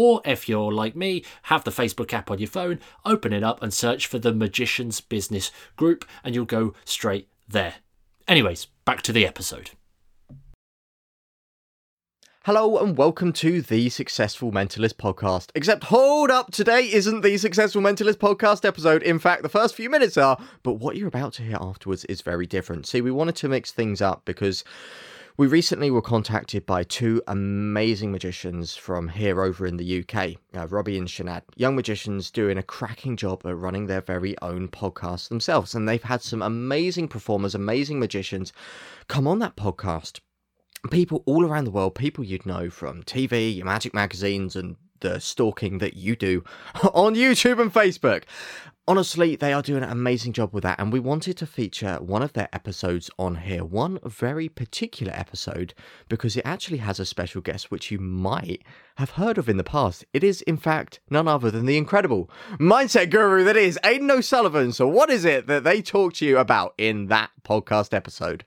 Or if you're like me, have the Facebook app on your phone, open it up and search for the Magician's Business Group, and you'll go straight there. Anyways, back to the episode. Hello and welcome to the Successful Mentalist podcast. Except, hold up, today isn't the Successful Mentalist podcast episode. In fact, the first few minutes are, but what you're about to hear afterwards is very different. See, we wanted to mix things up because we recently were contacted by two amazing magicians from here over in the UK, uh, Robbie and Csanád. Young magicians doing a cracking job at running their very own podcast themselves. And they've had some amazing performers, amazing magicians come on that podcast people all around the world, people you'd know from TV, your magic magazines, and the stalking that you do on YouTube and Facebook. Honestly, they are doing an amazing job with that, and we wanted to feature one of their episodes on here. One very particular episode because it actually has a special guest which you might have heard of in the past. It is, in fact, none other than the incredible mindset guru that is Aidan O'Sullivan. So, what is it that they talk to you about in that podcast episode?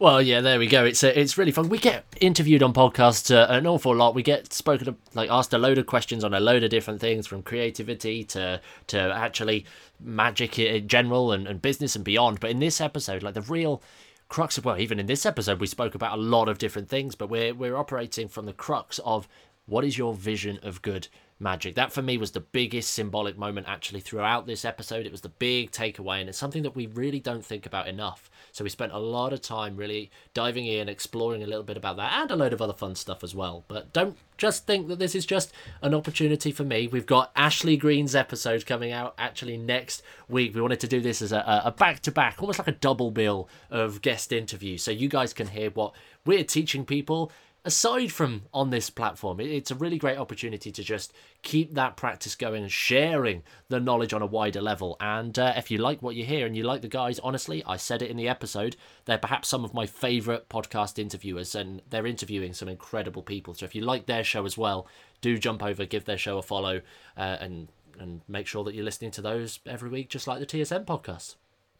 Well, yeah, there we go. It's uh, it's really fun. We get interviewed on podcasts uh, an awful lot. We get spoken to, like asked a load of questions on a load of different things, from creativity to to actually magic in general and, and business and beyond. But in this episode, like the real crux of well, even in this episode, we spoke about a lot of different things, but we're we're operating from the crux of what is your vision of good magic. That for me was the biggest symbolic moment actually throughout this episode. It was the big takeaway, and it's something that we really don't think about enough. So we spent a lot of time really diving in, exploring a little bit about that, and a load of other fun stuff as well. But don't just think that this is just an opportunity for me. We've got Ashley Green's episode coming out actually next week. We wanted to do this as a back to back, almost like a double bill of guest interviews, so you guys can hear what we're teaching people aside from on this platform, it's a really great opportunity to just keep that practice going and sharing the knowledge on a wider level. And uh, if you like what you hear and you like the guys, honestly, I said it in the episode, they're perhaps some of my favorite podcast interviewers, and they're interviewing some incredible people. So if you like their show as well, do jump over, give their show a follow, uh, and and make sure that you're listening to those every week, just like the TSM podcast.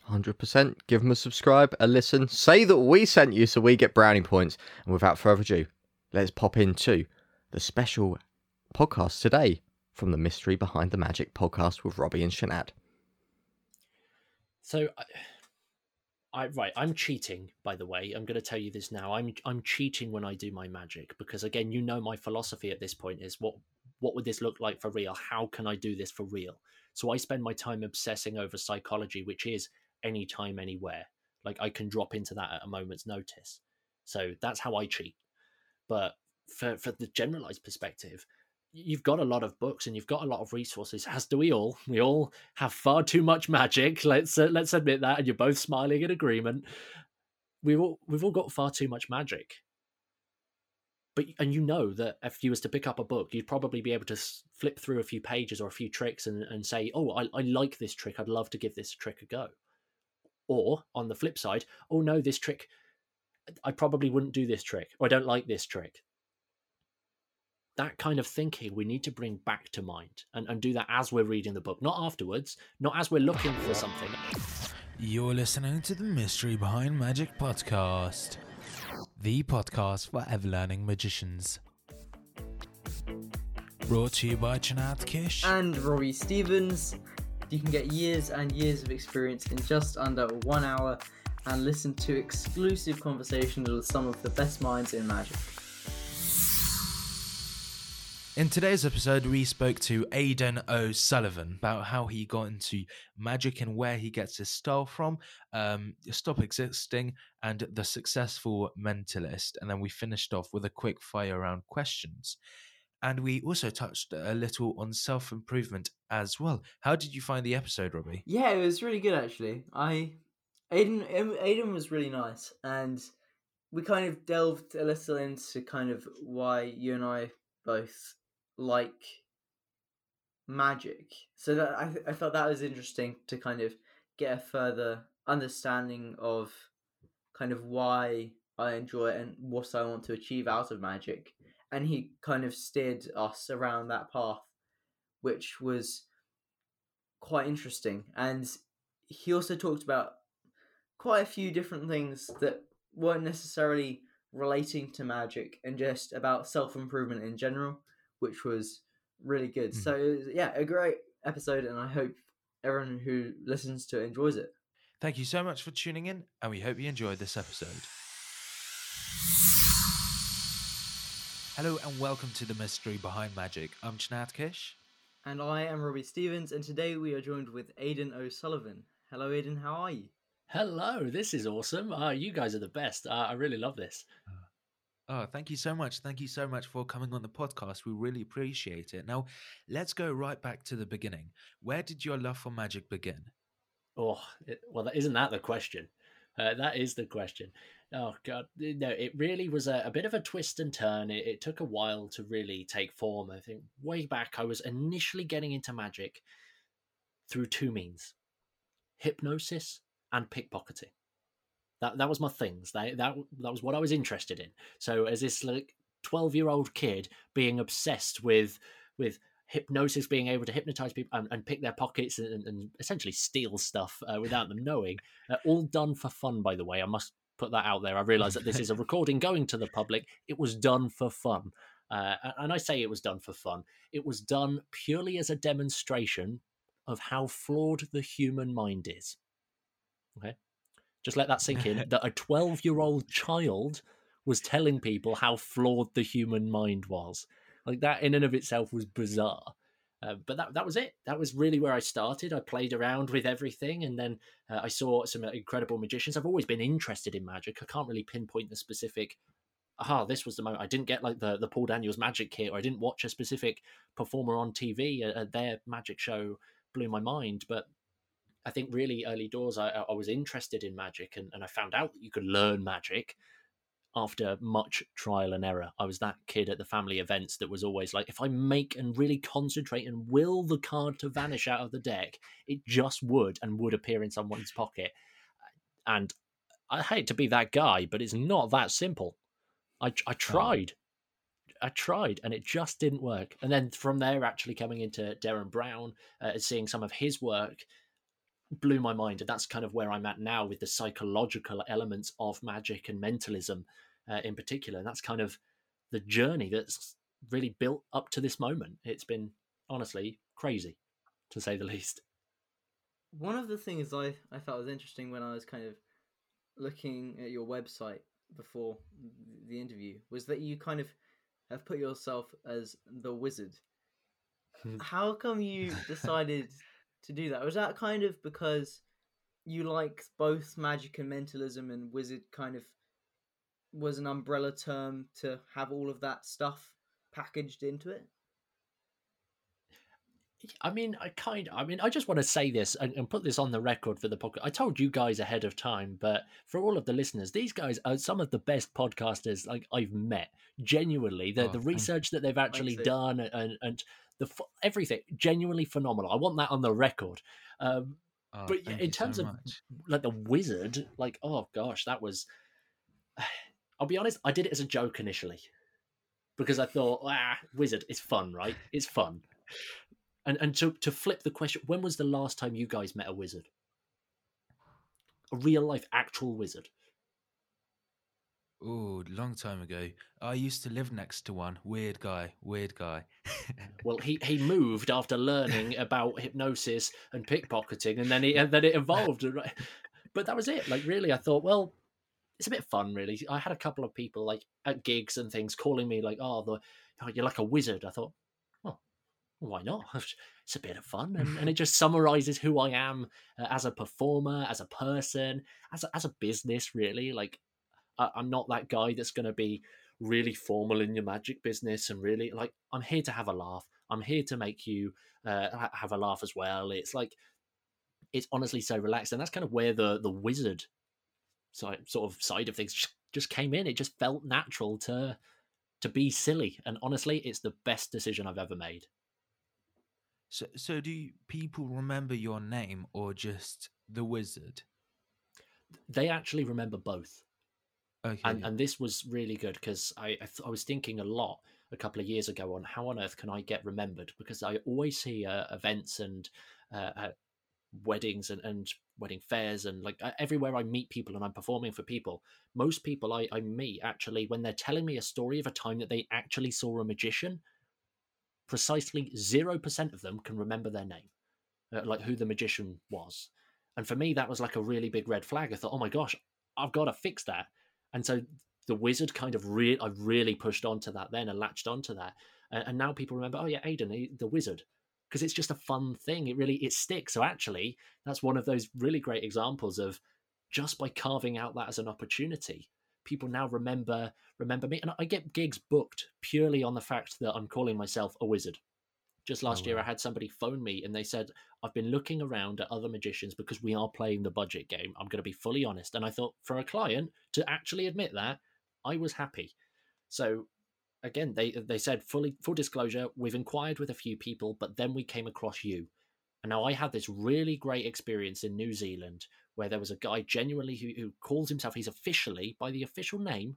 100%. Give them a subscribe, a listen. Say that we sent you so we get brownie points. And without further ado, let's pop into the special podcast today from the Mystery Behind the Magic podcast with Robbie and Csanád. So, I, I right, I'm cheating. By the way, I'm going to tell you this now. I'm I'm cheating when I do my magic because again, you know, my philosophy at this point is what what would this look like for real? How can I do this for real? So I spend my time obsessing over psychology, which is anytime, anywhere. Like I can drop into that at a moment's notice. So that's how I cheat. But for for the generalized perspective, you've got a lot of books and you've got a lot of resources as do we all we all have far too much magic let's uh, let's admit that and you're both smiling in agreement we've all we've all got far too much magic but and you know that if you was to pick up a book you'd probably be able to flip through a few pages or a few tricks and, and say oh I, I like this trick i'd love to give this trick a go or on the flip side, oh no, this trick, I probably wouldn't do this trick, or I don't like this trick. That kind of thinking we need to bring back to mind and, and do that as we're reading the book, not afterwards, not as we're looking for something. You're listening to the Mystery Behind Magic podcast, the podcast for ever learning magicians. Brought to you by Csanád Kiss and Robbie Stevens you can get years and years of experience in just under one hour and listen to exclusive conversations with some of the best minds in magic. In today's episode, we spoke to Aidan O'Sullivan about how he got into magic and where he gets his style from, um, Stop Existing, and The Successful Mentalist. And then we finished off with a quick fire round questions. And we also touched a little on self improvement as well. How did you find the episode, Robbie? Yeah, it was really good actually. I Aidan Aidan was really nice, and we kind of delved a little into kind of why you and I both like magic. So that I, I thought that was interesting to kind of get a further understanding of kind of why I enjoy it and what I want to achieve out of magic. And he kind of steered us around that path, which was quite interesting. And he also talked about quite a few different things that weren't necessarily relating to magic and just about self improvement in general, which was really good. Mhm. So yeah, a great episode, and I hope everyone who listens to it enjoys it. Thank you so much for tuning in, and we hope you enjoyed this episode. Hello, and welcome to the mystery behind magic. I'm Csanád Kiss. And I am Robbie Stevens, and today we are joined with Aidan O'Sullivan. Hello, Aidan. How are you? Hello, this is awesome. Uh, you guys are the best. Uh, I really love this. Oh, thank you so much. Thank you so much for coming on the podcast. We really appreciate it. Now, let's go right back to the beginning. Where did your love for magic begin? Oh, it, well, that, isn't that the question? Uh, that is the question. Oh God, no! It really was a, a bit of a twist and turn. It, it took a while to really take form. I think way back, I was initially getting into magic through two means: hypnosis and pickpocketing. That that was my things. That that that was what I was interested in. So as this like twelve year old kid being obsessed with with hypnosis, being able to hypnotize people and, and pick their pockets and, and essentially steal stuff uh, without them knowing, uh, all done for fun. By the way, I must put that out there. I realize that this is a recording going to the public. It was done for fun. Uh, and I say it was done for fun. It was done purely as a demonstration of how flawed the human mind is. Okay. Just let that sink in that a 12 year old child was telling people how flawed the human mind was. Like that in and of itself was bizarre. Uh, but that that was it. That was really where I started. I played around with everything, and then uh, I saw some incredible magicians. I've always been interested in magic. I can't really pinpoint the specific. Aha, this was the moment. I didn't get like the the Paul Daniels magic kit, or I didn't watch a specific performer on TV. Uh, their magic show blew my mind. But I think really early doors, I, I was interested in magic, and, and I found out that you could learn magic after much trial and error. I was that kid at the family events that was always like, if I make and really concentrate and will the card to vanish out of the deck, it just would and would appear in someone's pocket. And I hate to be that guy, but it's not that simple. I, I tried. I tried and it just didn't work. And then from there, actually coming into Derren Brown, uh, seeing some of his work blew my mind. And that's kind of where I'm at now with the psychological elements of magic and mentalism uh, in particular. And that's kind of the journey that's really built up to this moment. It's been honestly crazy, to say the least. One of the things I, I felt was interesting when I was kind of looking at your website before the interview was that you kind of have put yourself as the wizard. How come you decided to do that? Was that kind of because you like both magic and mentalism and wizard kind of was an umbrella term to have all of that stuff packaged into it? I mean, I kind of, I mean, I just want to say this and, and, put this on the record for the podcast. I told you guys ahead of time, but for all of the listeners, these guys are some of the best podcasters like I've met. Genuinely, the, Oh, the research that they've actually done and, and the everything, genuinely phenomenal. I want that on the record. Um, Oh, But in you so terms of- like the wizard, like, oh gosh, that was. I'll be honest, I did it as a joke initially because I thought, ah, wizard is fun, right? It's fun. And and to to flip the question, when was the last time you guys met a wizard? A real life actual wizard. Oh, long time ago. I used to live next to one. Weird guy. Weird guy. Well, he, he moved after learning about hypnosis and pickpocketing, and then he and then it evolved. But that was it. Like really, I thought, well, it's a bit fun, really. I had a couple of people like at gigs and things calling me like, "Oh, the oh, you're like a wizard." I thought, why not? It's a bit of fun, and, and it just summarizes who I am uh, as a performer, as a person, as a, as a business. Really, like I, I'm not that guy that's going to be really formal in your magic business and really like I'm here to have a laugh. I'm here to make you uh, have a laugh as well. It's like it's honestly so relaxed, and that's kind of where the the wizard side sort of side of things just- just came in. It just felt natural to to be silly, and honestly, it's the best decision I've ever made. So, so do people remember your name or just the wizard? They actually remember both. Okay. and and this was really good because I I, th- I was thinking a lot a couple of years ago on how on earth can I get remembered because I always see uh, events and uh, uh, weddings and, and wedding fairs and like uh, everywhere I meet people and I'm performing for people. Most people I, I meet actually when they're telling me a story of a time that they actually saw a magician, precisely zero percent of them can remember their name, uh, like who the magician was. And for me, that was like a really big red flag. I thought, oh my gosh, I've got to fix that. And so the wizard kind of really i really pushed onto that then and latched onto that. And, and now people remember oh yeah aidan he, the wizard. Because it's just a fun thing. It really it sticks. So actually that's one of those really great examples of just by carving out that as an opportunity people now remember remember me. And i get gigs booked purely on the fact that i'm calling myself a wizard. Just last Oh, year wow. i had somebody phone me and they said i've been looking around at other magicians because we are playing the budget game. I'm going to be fully honest. And i thought for a client to actually admit that i was happy. So again they they said fully full disclosure we've inquired with a few people but then we came across you. And now i had this really great experience in new zealand where there was a guy genuinely who, who calls himself he's officially by the official name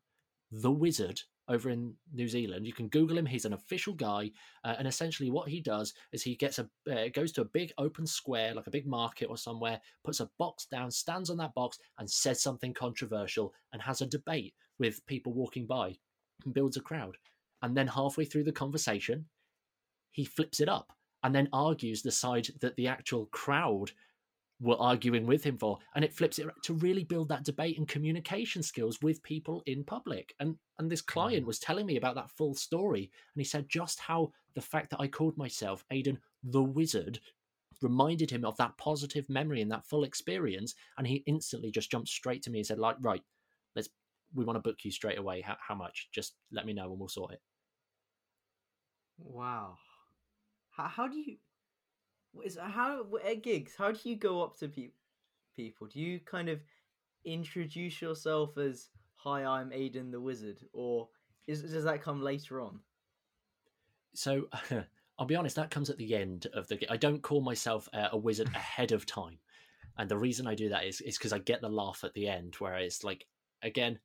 the wizard over in new zealand you can google him he's an official guy uh, and essentially, what he does is he gets a uh, goes to a big open square, like a big market or somewhere, puts a box down, stands on that box, and says something controversial, and has a debate with people walking by, and builds a crowd. And then halfway through the conversation, he flips it up and then argues the side that the actual crowd were arguing with him for and it flips it to really build that debate and communication skills with people in public and and this client Mm. was telling me about that full story and he said just how the fact that I called myself Aidan the wizard reminded him of that positive memory and that full experience and he instantly just jumped straight to me and said like right let's we want to book you straight away how, how much just let me know and we'll sort it Wow. How, how do you? Is how at gigs? How do you go up to pe- people? Do you kind of introduce yourself as "Hi, I'm Aidan the Wizard," or is, does that come later on? so I'll be honest, that comes at the end of the. I don't call myself uh, a wizard ahead of time, and the reason I do that is is because I get the laugh at the end, where it's like, again,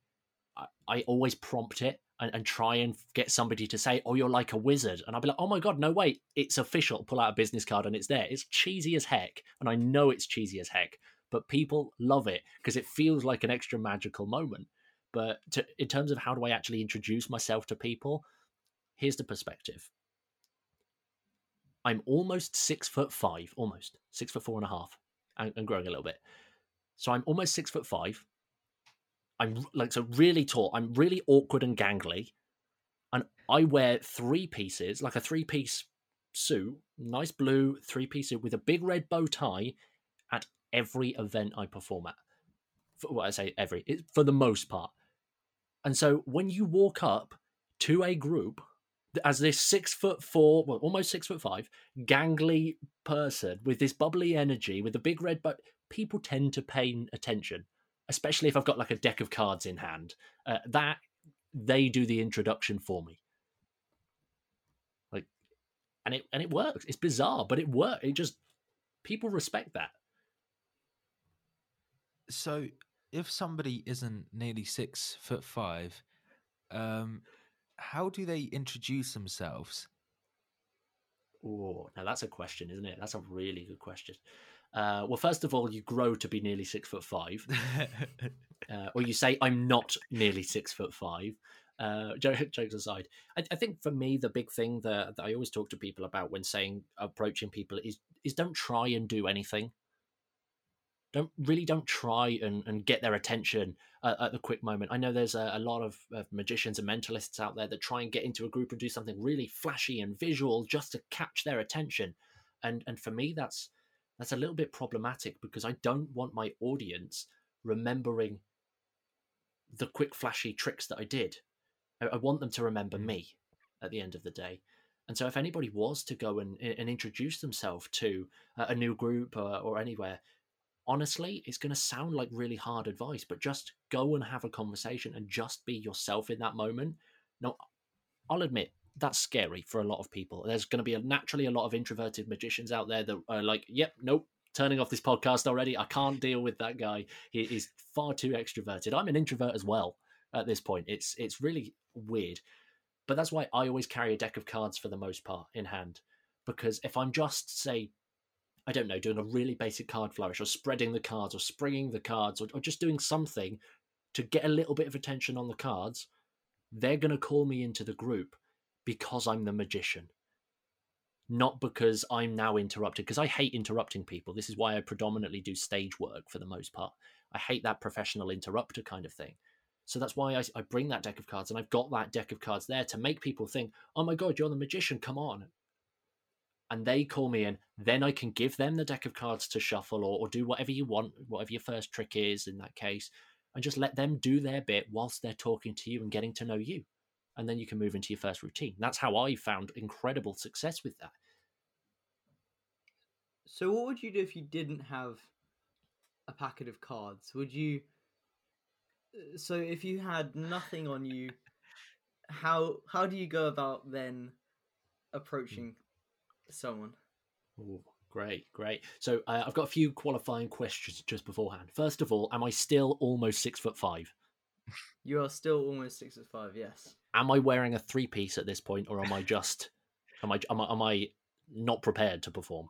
I, I always prompt it and, and try and get somebody to say, "Oh, you're like a wizard," and I'll be like, "Oh my god, no wait, it's official." Pull out a business card and it's there. It's cheesy as heck, and I know it's cheesy as heck, but people love it because it feels like an extra magical moment. But to, in terms of how do I actually introduce myself to people, here's the perspective. I'm almost six foot five, almost six foot four and a half, and, and growing a little bit. So I'm almost six foot five. I'm like so really tall. I'm really awkward and gangly, and I wear three pieces, like a three piece suit, nice blue three piece suit with a big red bow tie, at every event I perform at. For, well, I say every, it, for the most part. And so when you walk up to a group as this six foot four, well, almost six foot five, gangly person with this bubbly energy, with a big red but people tend to pay attention, especially if I've got like a deck of cards in hand. Uh, that they do the introduction for me. Like, and it and it works. It's bizarre, but it works. It just people respect that. So, if somebody isn't nearly six foot five, um, how do they introduce themselves? Oh, now that's a question, isn't it? That's a really good question. Uh, well, first of all, you grow to be nearly six foot five, uh, or you say, "I'm not nearly six foot five. Uh, jo- jokes aside, I, I think for me the big thing that, that I always talk to people about when saying approaching people is is don't try and do anything. Don't really don't try and, and get their attention uh, at the quick moment. I know there's a, a lot of, of magicians and mentalists out there that try and get into a group and do something really flashy and visual just to catch their attention, and and for me that's that's a little bit problematic because I don't want my audience remembering the quick flashy tricks that I did. I, I want them to remember Mm. me at the end of the day. And so, if anybody was to go and, and introduce themselves to a new group or, or anywhere, honestly, it's going to sound like really hard advice, but just go and have a conversation and just be yourself in that moment. No, I'll admit that's scary for a lot of people. There's going to be a, naturally a lot of introverted magicians out there that are like, "Yep, nope, turning off this podcast already. I can't deal with that guy. He is far too extroverted. I'm an introvert as well at this point. It's it's really weird. But that's why I always carry a deck of cards for the most part in hand. Because if I'm just, say, I don't know, doing a really basic card flourish or spreading the cards or springing the cards or, or just doing something to get a little bit of attention on the cards, they're going to call me into the group because I'm the magician. Not because I'm now interrupted, because I hate interrupting people. This is why I predominantly do stage work for the most part. I hate that professional interrupter kind of thing. So that's why I, I bring that deck of cards, and I've got that deck of cards there to make people think, "Oh my god, you're the magician! Come on!" And they call me in. Then I can give them the deck of cards to shuffle or, or do whatever you want, whatever your first trick is in that case, and just let them do their bit whilst they're talking to you and getting to know you. And then you can move into your first routine. That's how I found incredible success with that. So, what would you do if you didn't have a packet of cards? Would you uh, so if you had nothing on you, how how do you go about then approaching someone? Ooh, great, great. So uh, I've got a few qualifying questions just beforehand. First of all, am I still almost six foot five? You are still almost six foot five. Yes. Am I wearing a three piece at this point, or am I just am I am I, am I not prepared to perform?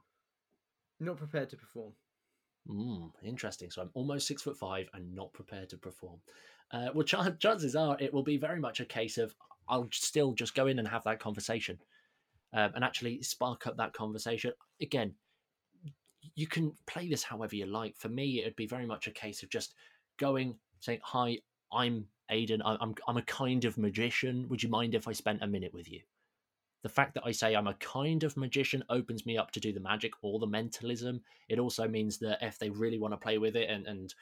Not prepared to perform. Mm, interesting. So I'm almost six foot five and not prepared to perform. Uh, well, ch- chances are it will be very much a case of I'll still just go in and have that conversation um, and actually spark up that conversation. Again, you can play this however you like. For me, it'd be very much a case of just going, saying, Hi, I'm Aidan. I'm, I'm a kind of magician. Would you mind if I spent a minute with you? the fact that I say I'm a kind of magician opens me up to do the magic or the mentalism. It also means that if they really want to play with it and, and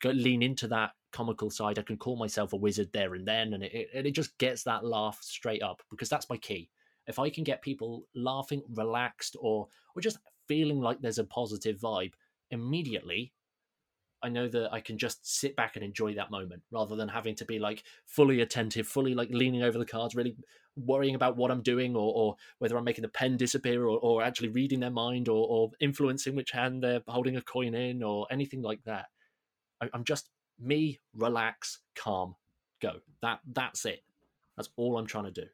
go, lean into that comical side, I can call myself a wizard there and then, and it, it, it just gets that laugh straight up because that's my key. If I can get people laughing, relaxed, or or just feeling like there's a positive vibe, immediately I know that I can just sit back and enjoy that moment rather than having to be like fully attentive, fully like leaning over the cards, really worrying about what I'm doing or, or whether I'm making the pen disappear or, or actually reading their mind or, or influencing which hand they're holding a coin in or anything like that. I, I'm just me, relax, calm, go. That that's it. That's all I'm trying to do.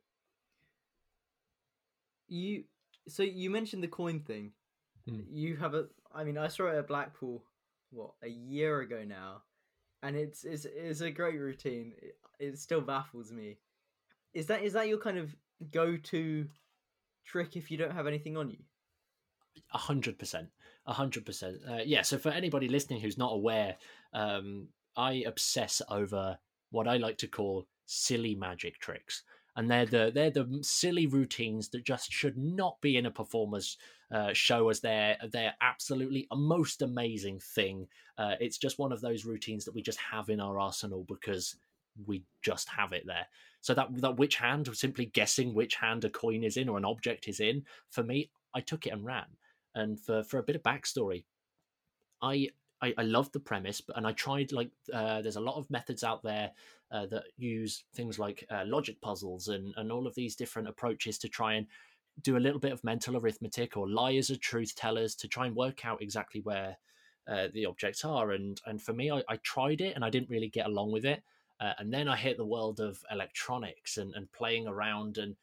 You so you mentioned the coin thing. Hmm. You have a I mean I saw it at Blackpool what a year ago now, and it's it's it's a great routine. It, it still baffles me. Is that is that your kind of go to trick if you don't have anything on you? A hundred percent, a hundred percent. Uh, yeah. So for anybody listening who's not aware, um, I obsess over what I like to call silly magic tricks, and they're the they're the silly routines that just should not be in a performer's uh, show as their their absolutely a most amazing thing. Uh, it's just one of those routines that we just have in our arsenal because we just have it there. So that that which hand, simply guessing which hand a coin is in or an object is in, for me, I took it and ran. And for for a bit of backstory, I I, I the premise, but and I tried like uh, there's a lot of methods out there uh, that use things like uh, logic puzzles and and all of these different approaches to try and do a little bit of mental arithmetic or as a truth tellers to try and work out exactly where uh, the objects are. And and for me, I, I, tried it and I didn't really get along with it. Uh, and then I hit the world of electronics and, and playing around. And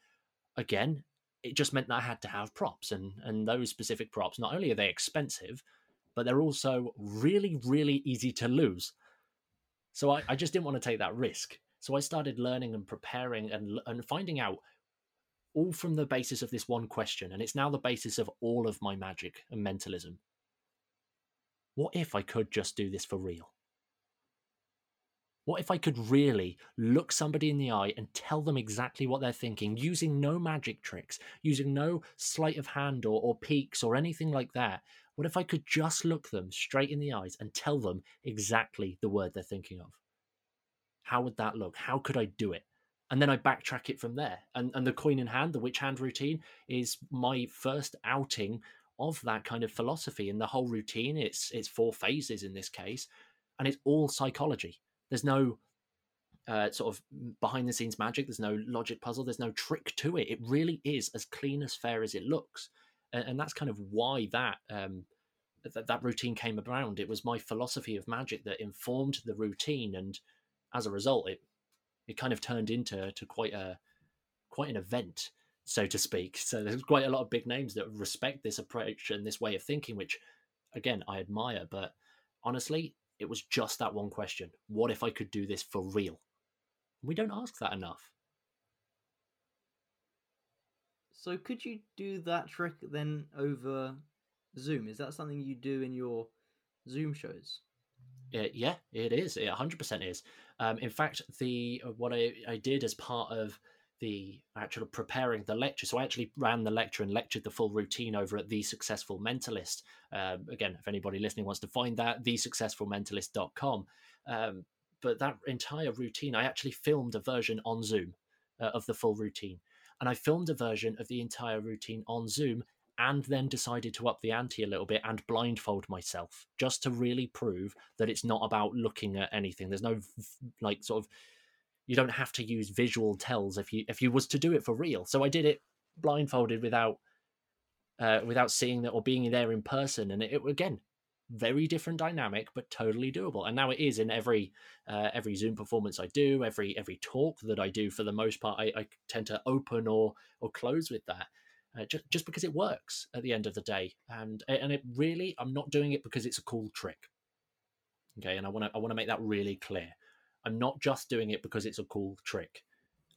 again, it just meant that I had to have props. And, and those specific props, not only are they expensive, but they're also really, really easy to lose. So I, I just didn't want to take that risk. So I started learning and preparing and, and finding out all from the basis of this one question, and it's now the basis of all of my magic and mentalism. What if I could just do this for real? What if I could really look somebody in the eye and tell them exactly what they're thinking, using no magic tricks, using no sleight of hand or, or peeks or anything like that? What if I could just look them straight in the eyes and tell them exactly the word they're thinking of? How would that look? How could I do it? and then I backtrack it from there. And and the coin in hand, the which hand routine, is my first outing of that kind of philosophy. And the whole routine, it's it's four phases in this case, and it's all psychology. There's no uh, sort of behind the scenes magic. There's no logic puzzle. There's no trick to it. It really is as clean as fair as it looks, and, and that's kind of why that um, that that routine came around. It was my philosophy of magic that informed the routine, and as a result, it it kind of turned into to quite a quite an event, so to speak. So there's quite a lot of big names that respect this approach and this way of thinking, which again I admire. But honestly, it was just that one question: What if I could do this for real? We don't ask that enough. So could you do that trick then over Zoom? Is that something you do in your Zoom shows? Uh, yeah, it is. It 100% is. Um, in fact, the uh, what I, I did as part of the actual preparing the lecture, so I actually ran the lecture and lectured the full routine over at The Successful Mentalist. Um, again, if anybody listening wants to find that, thesuccessfulmentalist.com. Um, but that entire routine, I actually filmed a version on Zoom uh, of the full routine. And I filmed a version of the entire routine on Zoom and then decided to up the ante a little bit and blindfold myself just to really prove that it's not about looking at anything. There's no like sort of you don't have to use visual tells if you if you was to do it for real. So I did it blindfolded without uh, without seeing that or being there in person, and it, it again very different dynamic but totally doable. And now it is in every uh, every zoom performance i do every every talk that i do for the most part i, I tend to open or or close with that uh, just, just because it works at the end of the day. And and it really i'm not doing it because it's a cool trick. Okay? And i want to i want to make that really clear. I'm not just doing it because it's a cool trick.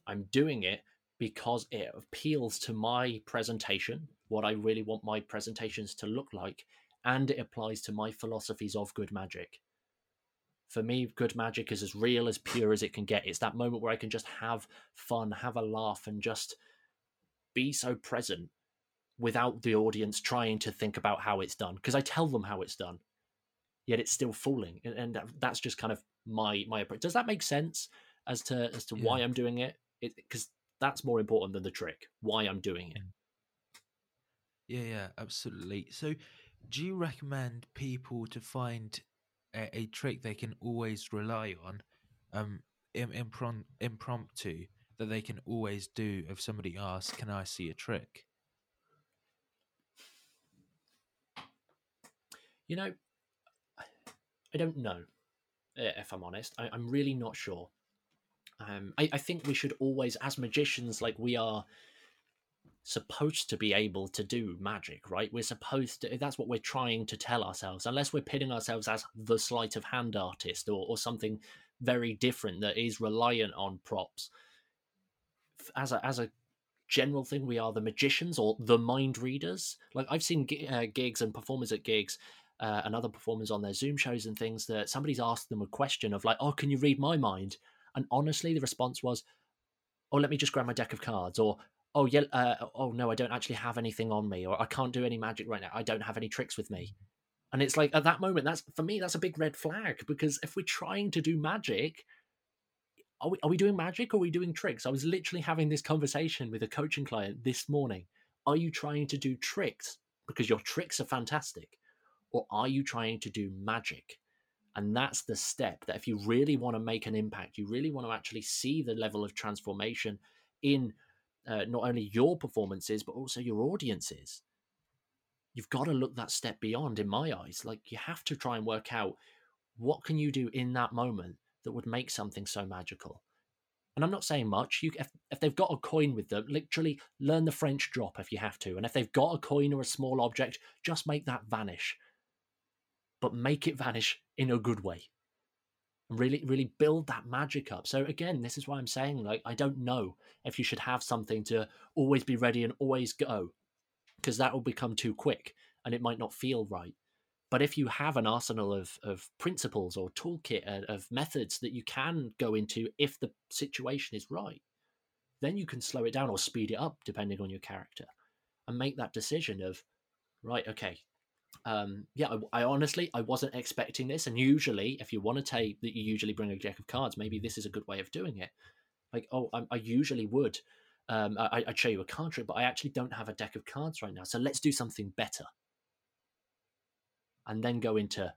I'm doing it because it appeals to my presentation what i really want my presentations to look like and it applies to my philosophies of good magic. For me, good magic is as real, as pure as it can get. It's that moment where I can just have fun, have a laugh, and just be so present without the audience trying to think about how it's done. Because I tell them how it's done, yet it's still fooling, and, that's just kind of my my approach. Does that make sense as to as to yeah. why I'm doing it? Because that's more important than the trick. Why I'm doing it. Mm. Yeah, yeah, absolutely. So do you recommend people to find a, a trick they can always rely on, um, improm- impromptu that they can always do if somebody asks, "Can I see a trick?" You know, I don't know. If I'm honest, I, am really not sure. Um, I, I think we should always, as magicians, like we are supposed to be able to do magic, right? We're supposed to, that's what we're trying to tell ourselves, unless we're pitting ourselves as the sleight of hand artist or, or something very different that is reliant on props. As a, as a general thing, we are the magicians or the mind readers. Like I've seen uh, gigs and performers at gigs uh, and other performers on their Zoom shows and things that somebody's asked them a question of like, oh, can you read my mind? And honestly, the response was, oh, let me just grab my deck of cards, or oh yeah, uh, oh no, I don't actually have anything on me, or I can't do any magic right now. I don't have any tricks with me. And it's like at that moment, that's for me, that's a big red flag because if we're trying to do magic, are we, are we doing magic or are we doing tricks? I was literally having this conversation with a coaching client this morning. Are you trying to do tricks because your tricks are fantastic? Or are you trying to do magic? And that's the step that if you really want to make an impact, you really want to actually see the level of transformation in uh, not only your performances but also your audiences. You've got to look that step beyond in my eyes. Like you have to try and work out what can you do in that moment that would make something so magical. And i'm not saying much. You if, if they've got a coin with them literally learn the french drop if you have to. And if they've got a coin or a small object just make that vanish. But make it vanish in a good way really really build that magic up. So again this is why i'm saying like i don't know if you should have something to always be ready and always go because that will become too quick and it might not feel right. But if you have an arsenal of, of principles or toolkit uh, of methods that you can go into if the situation is right then you can slow it down or speed it up depending on your character and make that decision of right okay um, yeah, I, I, honestly I wasn't expecting this. And usually, if you want to take that, you usually bring a deck of cards. Maybe this is a good way of doing it. Like, oh, I, I usually would. Um, I, would show you a card trick, but I actually don't have a deck of cards right now. So let's do something better. And then go into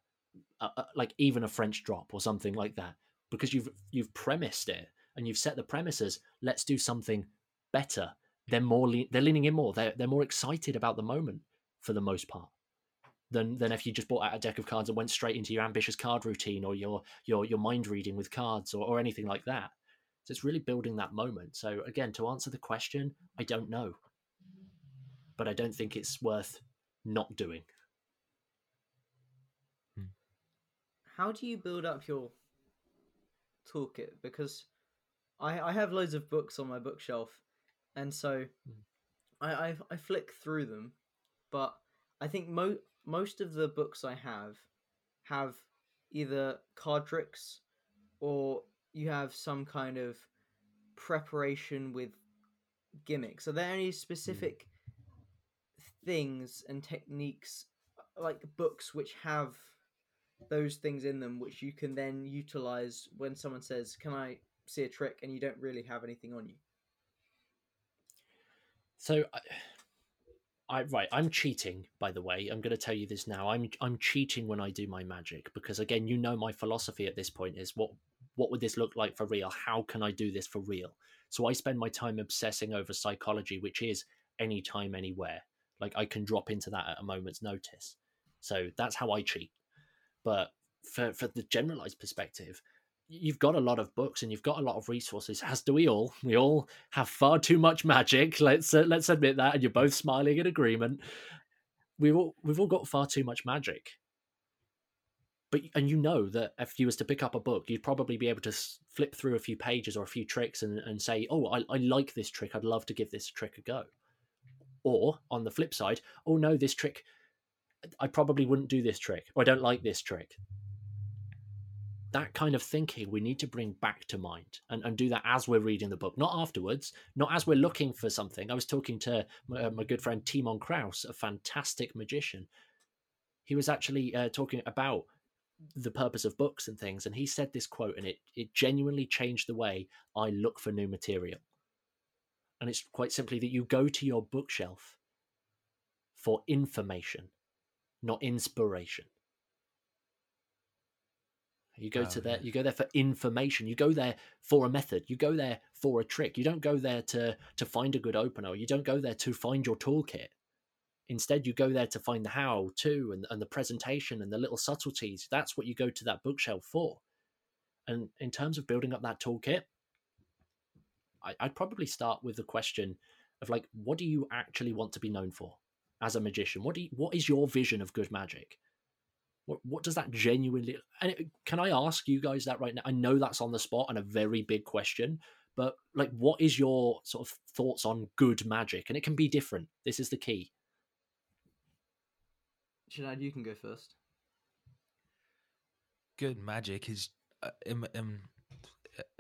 uh, uh, like even a French drop or something like that. because you've you've premised it and you've set the premises. Let's do something better. They're more le- they're leaning in more. They're they're more excited about the moment for the most part than than if you just bought out a deck of cards and went straight into your ambitious card routine or your your your mind reading with cards or, or anything like that. So it's really building that moment. So again, to answer the question, I don't know. But I don't think it's worth not doing. How do you build up your toolkit? Because I I have loads of books on my bookshelf, and so Mm. I I, I flick through them, but I think mo- most of the books I have have either card tricks or you have some kind of preparation with gimmicks. Are there any specific hmm. things and techniques like books which have those things in them which you can then utilize when someone says, "Can I see a trick?" and you don't really have anything on you? So, I, I right, I'm cheating. By the way, I'm going to tell you this now. I'm I'm cheating when I do my magic because again, you know, my philosophy at this point is what what would this look like for real? How can I do this for real? So I spend my time obsessing over psychology, which is anytime, anywhere. Like I can drop into that at a moment's notice. So that's how I cheat. But for for the generalized perspective, you've got a lot of books and you've got a lot of resources as do we all. We all have far too much magic let's uh, let's admit that and you're both smiling in agreement. We've all we've all got far too much magic. But and you know that if you was to pick up a book you'd probably be able to flip through a few pages or a few tricks and, and say oh I, I like this trick i'd love to give this trick a go. Or on the flip side oh no this trick i probably wouldn't do this trick or i don't like this trick that kind of thinking we need to bring back to mind and, and do that as we're reading the book, not afterwards, not as we're looking for something. I was talking to my, uh, my good friend Timon Krause, a fantastic magician. He was actually uh, talking about the purpose of books and things, and he said this quote, and it, it genuinely changed the way I look for new material. And it's quite simply that you go to your bookshelf for information, not inspiration. You go Oh, to there. yeah. You go there for information. You go there for a method. You go there for a trick. You don't go there to to find a good opener. You don't go there to find your toolkit. Instead, you go there to find the how to and, and the presentation and the little subtleties. That's what you go to that bookshelf for. And in terms of building up that toolkit, I, I'd probably start with the question of like, what do you actually want to be known for as a magician? What do you, what is your vision of good magic? What, what does that genuinely? And it, can I ask you guys that right now? I know that's on the spot and a very big question, but like, what is your sort of thoughts on good magic? And it can be different. This is the key. Csanád, you can go first. good magic is uh, um, um,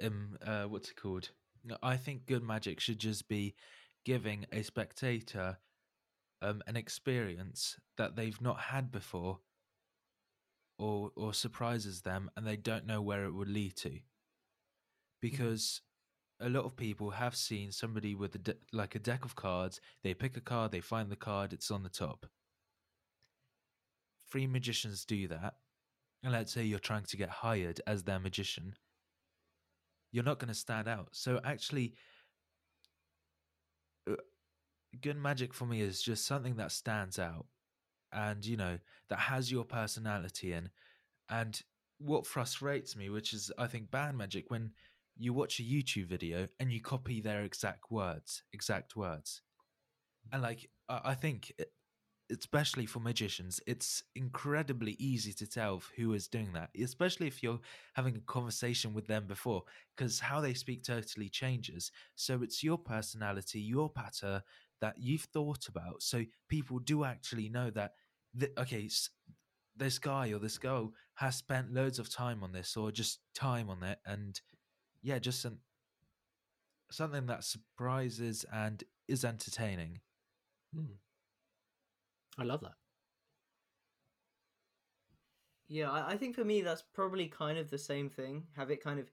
um, uh, what's it called? I think good magic should just be giving a spectator um, an experience that they've not had before, or or surprises them, and they don't know where it would lead to. Because a lot of people have seen somebody with a de- like a deck of cards. They pick a card, they find the card, it's on the top. Free magicians do that and let's say you're trying to get hired as their magician, you're not going to stand out. So actually, uh, good magic for me is just something that stands out, and you know that has your personality in. And what frustrates me, which is I think bad magic, when you watch a YouTube video and you copy their exact words, exact words, and mm-hmm. like I I think especially for magicians, it's incredibly easy to tell who is doing that, especially if you're having a conversation with them before, because how they speak totally changes. So it's your personality, your patter that you've thought about. So people do actually know that, th- okay, s- this guy or this girl has spent loads of time on this or just time on it. And yeah, just an, something that surprises and is entertaining. Hmm. I love that. Yeah, I, I think for me that's probably kind of the same thing. Have it kind of.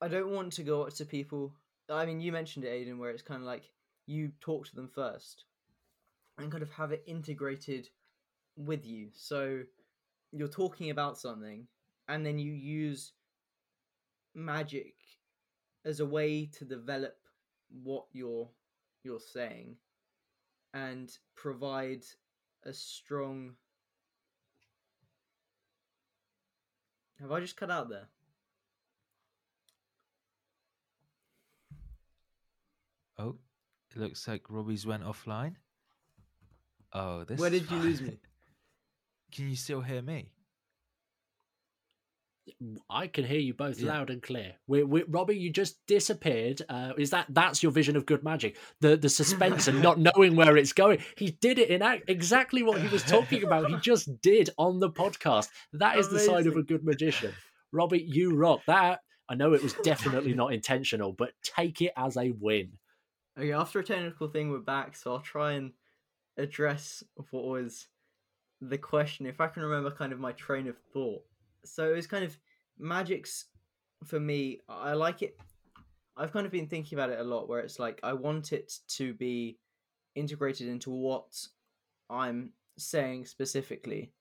I don't want to go up to people. I mean, you mentioned it, Aidan, where it's kind of like you talk to them first, and kind of have it integrated with you. So you're talking about something, and then you use magic as a way to develop what you're you're saying and provide a strong Have I just cut out there? Oh, it looks like Robbie's went offline. Oh, this. Where is did you lose me? Can you still hear me? I can hear you both Yeah. loud and clear. We, we, Robbie, you just disappeared. Uh, is that that's your vision of good magic? The the suspense and not knowing where it's going. He did it in act, exactly what he was talking about. He just did on the podcast. That is the sign of a good magician. Robbie, you rock. That I know it was definitely not intentional, but take it as a win. Okay, after a technical thing, we're back, so I'll try and address what was the question, if I can remember kind of my train of thought. So it was kind of magic's for me, I like it. I've kind of been thinking about it a lot, where it's like I want it to be integrated into what I'm saying specifically,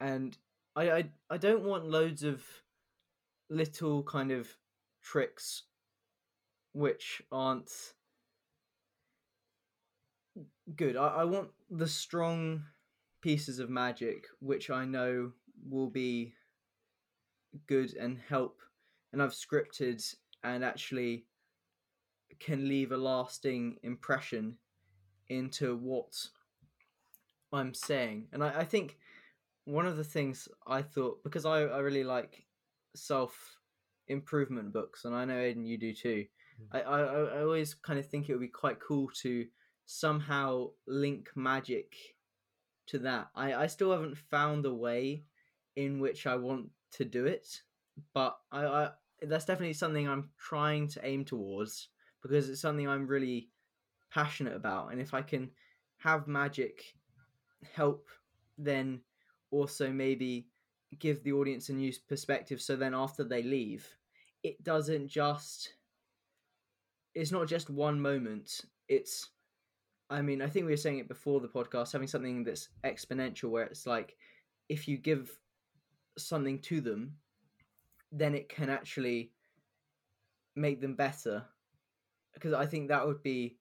and I I, I don't want loads of little kind of tricks which aren't good. I, I want the strong pieces of magic which I know will be good and help and I've scripted and actually can leave a lasting impression into what I'm saying. And I, I think one of the things I thought because I, I really like self improvement books and I know Aidan you do too. Mm. I, I, I always kind of think it would be quite cool to somehow link magic to that. I, I still haven't found a way in which I want to do it, but I, I that's definitely something I'm trying to aim towards because it's something I'm really passionate about. And if I can have magic help, then also maybe give the audience a new perspective. So then after they leave, it doesn't just it's not just one moment. It's I mean, I think we were saying it before the podcast, having something that's exponential where it's like if you give something to them, then it can actually make them better. Because I think that would be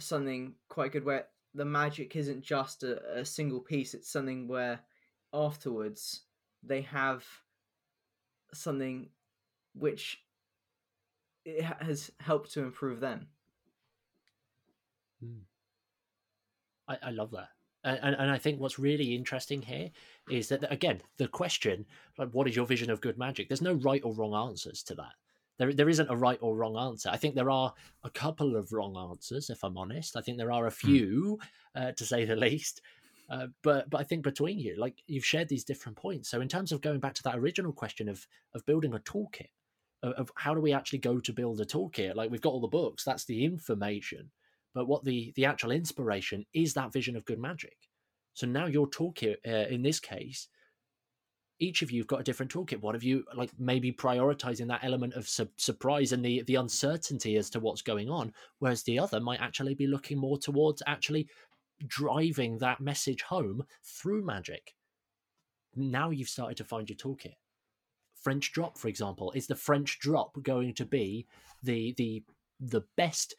something quite good where the magic isn't just a, a single piece, it's something where afterwards they have something which it has helped to improve them. Hmm. I, I love that. And, and, I think what's really interesting here is that, again, the question, like, what is your vision of good magic? There's no right or wrong answers to that. There, there isn't a right or wrong answer. I think there are a couple of wrong answers, if I'm honest. I think there are a few, uh, to say the least. Uh, but but I think between you, like you've shared these different points. So in terms of going back to that original question of of building a toolkit, of, of how do we actually go to build a toolkit? Like we've got all the books, that's the information but what the the actual inspiration is that vision of good magic. So now your toolkit uh, in this case each of you have got a different toolkit. One of you like maybe prioritizing that element of su- surprise and the the uncertainty as to what's going on whereas the other might actually be looking more towards actually driving that message home through magic. Now you've started to find your toolkit. French drop for example is the french drop going to be the the the best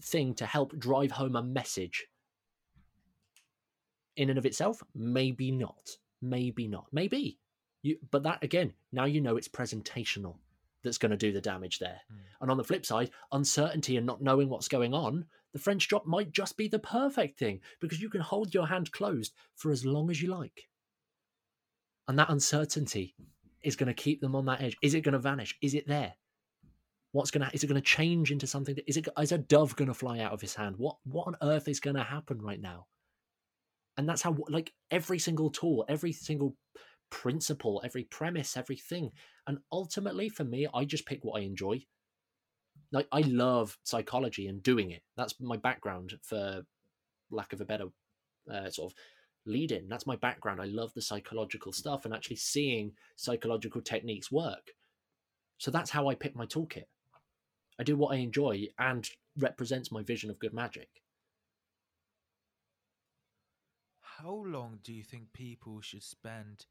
thing to help drive home a message. In and of itself maybe not. Maybe not. Maybe. You but that again now you know it's presentational that's going to do the damage there. Mm. and on the flip side uncertainty and not knowing what's going on the french drop might just be the perfect thing because you can hold your hand closed for as long as you like. And that uncertainty is going to keep them on that edge. Is it going to vanish? Is it there what's to is it to change into something that, is it is a dove to fly out of his hand? What what on earth is to happen right now? And that's how like every single tool every single principle every premise everything. And ultimately for me i just pick what i enjoy. Like i love psychology and doing it. That's my background for lack of a better uh, sort of lead in that's my background. I love the psychological stuff and actually seeing psychological techniques work. So that's how i pick my toolkit i do what i enjoy and represents my vision of good magic How long do you think people should spend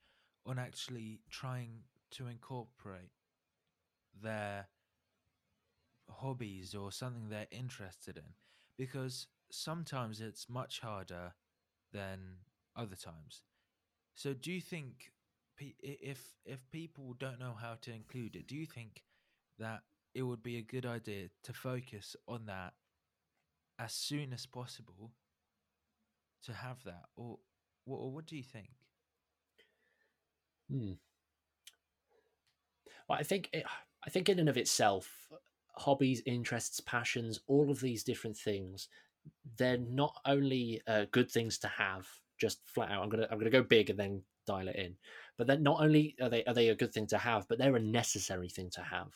on actually trying to incorporate their hobbies or something they're interested in because sometimes it's much harder than other times. So do you think if if people don't know how to include it, do you think that it would be a good idea to focus on that as soon as possible to have that or what or what do you think? Hmm. Well, I think it, I think in and of itself, hobbies, interests, passions, all of these different things, they're not only uh, good things to have, just flat out. I'm gonna I'm gonna go big and then dial it in. But then not only are they are they a good thing to have, but they're a necessary thing to have.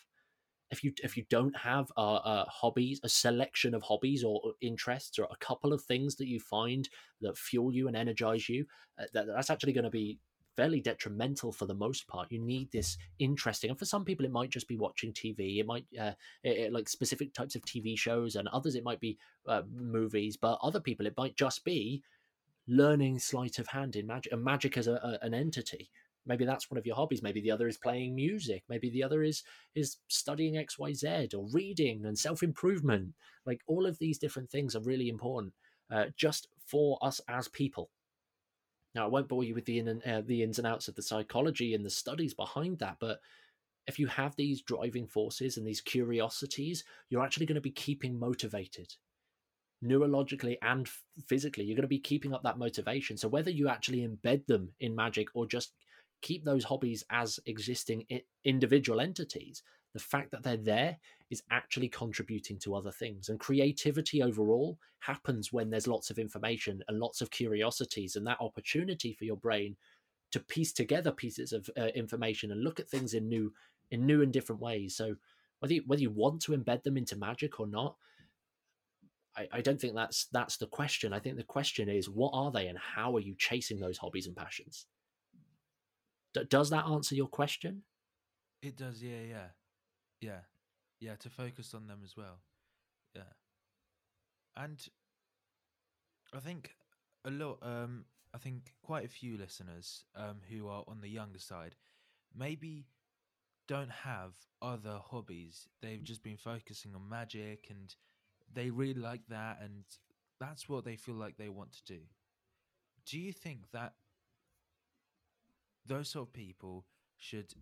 If you if you don't have uh, uh, hobbies, a selection of hobbies or interests, or a couple of things that you find that fuel you and energize you, uh, that, that's actually going to be fairly detrimental for the most part. You need this interesting, and for some people, it might just be watching TV. It might uh, it, it, like specific types of TV shows, and others it might be uh, movies. But other people, it might just be learning sleight of hand in magic, and magic as a, a, an entity. Maybe that's one of your hobbies. Maybe the other is playing music. Maybe the other is is studying X, Y, Z, or reading and self improvement. Like all of these different things are really important, uh, just for us as people now, I won't bore you with the in and, uh, the ins and outs of the psychology and the studies behind that, but if you have these driving forces and these curiosities, you're actually going to be keeping motivated neurologically and physically. You're going to be keeping up that motivation. So whether you actually embed them in magic or just keep those hobbies as existing individual entities, the fact that they're there is actually contributing to other things. And creativity overall happens when there's lots of information and lots of curiosities and that opportunity for your brain to piece together pieces of uh, information and look at things in new in new and different ways. So whether you, whether you want to embed them into magic or not, I, I don't think that's that's the question. I think the question is what are they and how are you chasing those hobbies and passions? Does that answer your question? It does, yeah, yeah. Yeah. Yeah, to focus on them as well. Yeah. And I think a lot um I think quite a few listeners um who are on the younger side maybe don't have other hobbies. They've just been focusing on magic and they really like that and that's what they feel like they want to do. Do you think that those sort of people should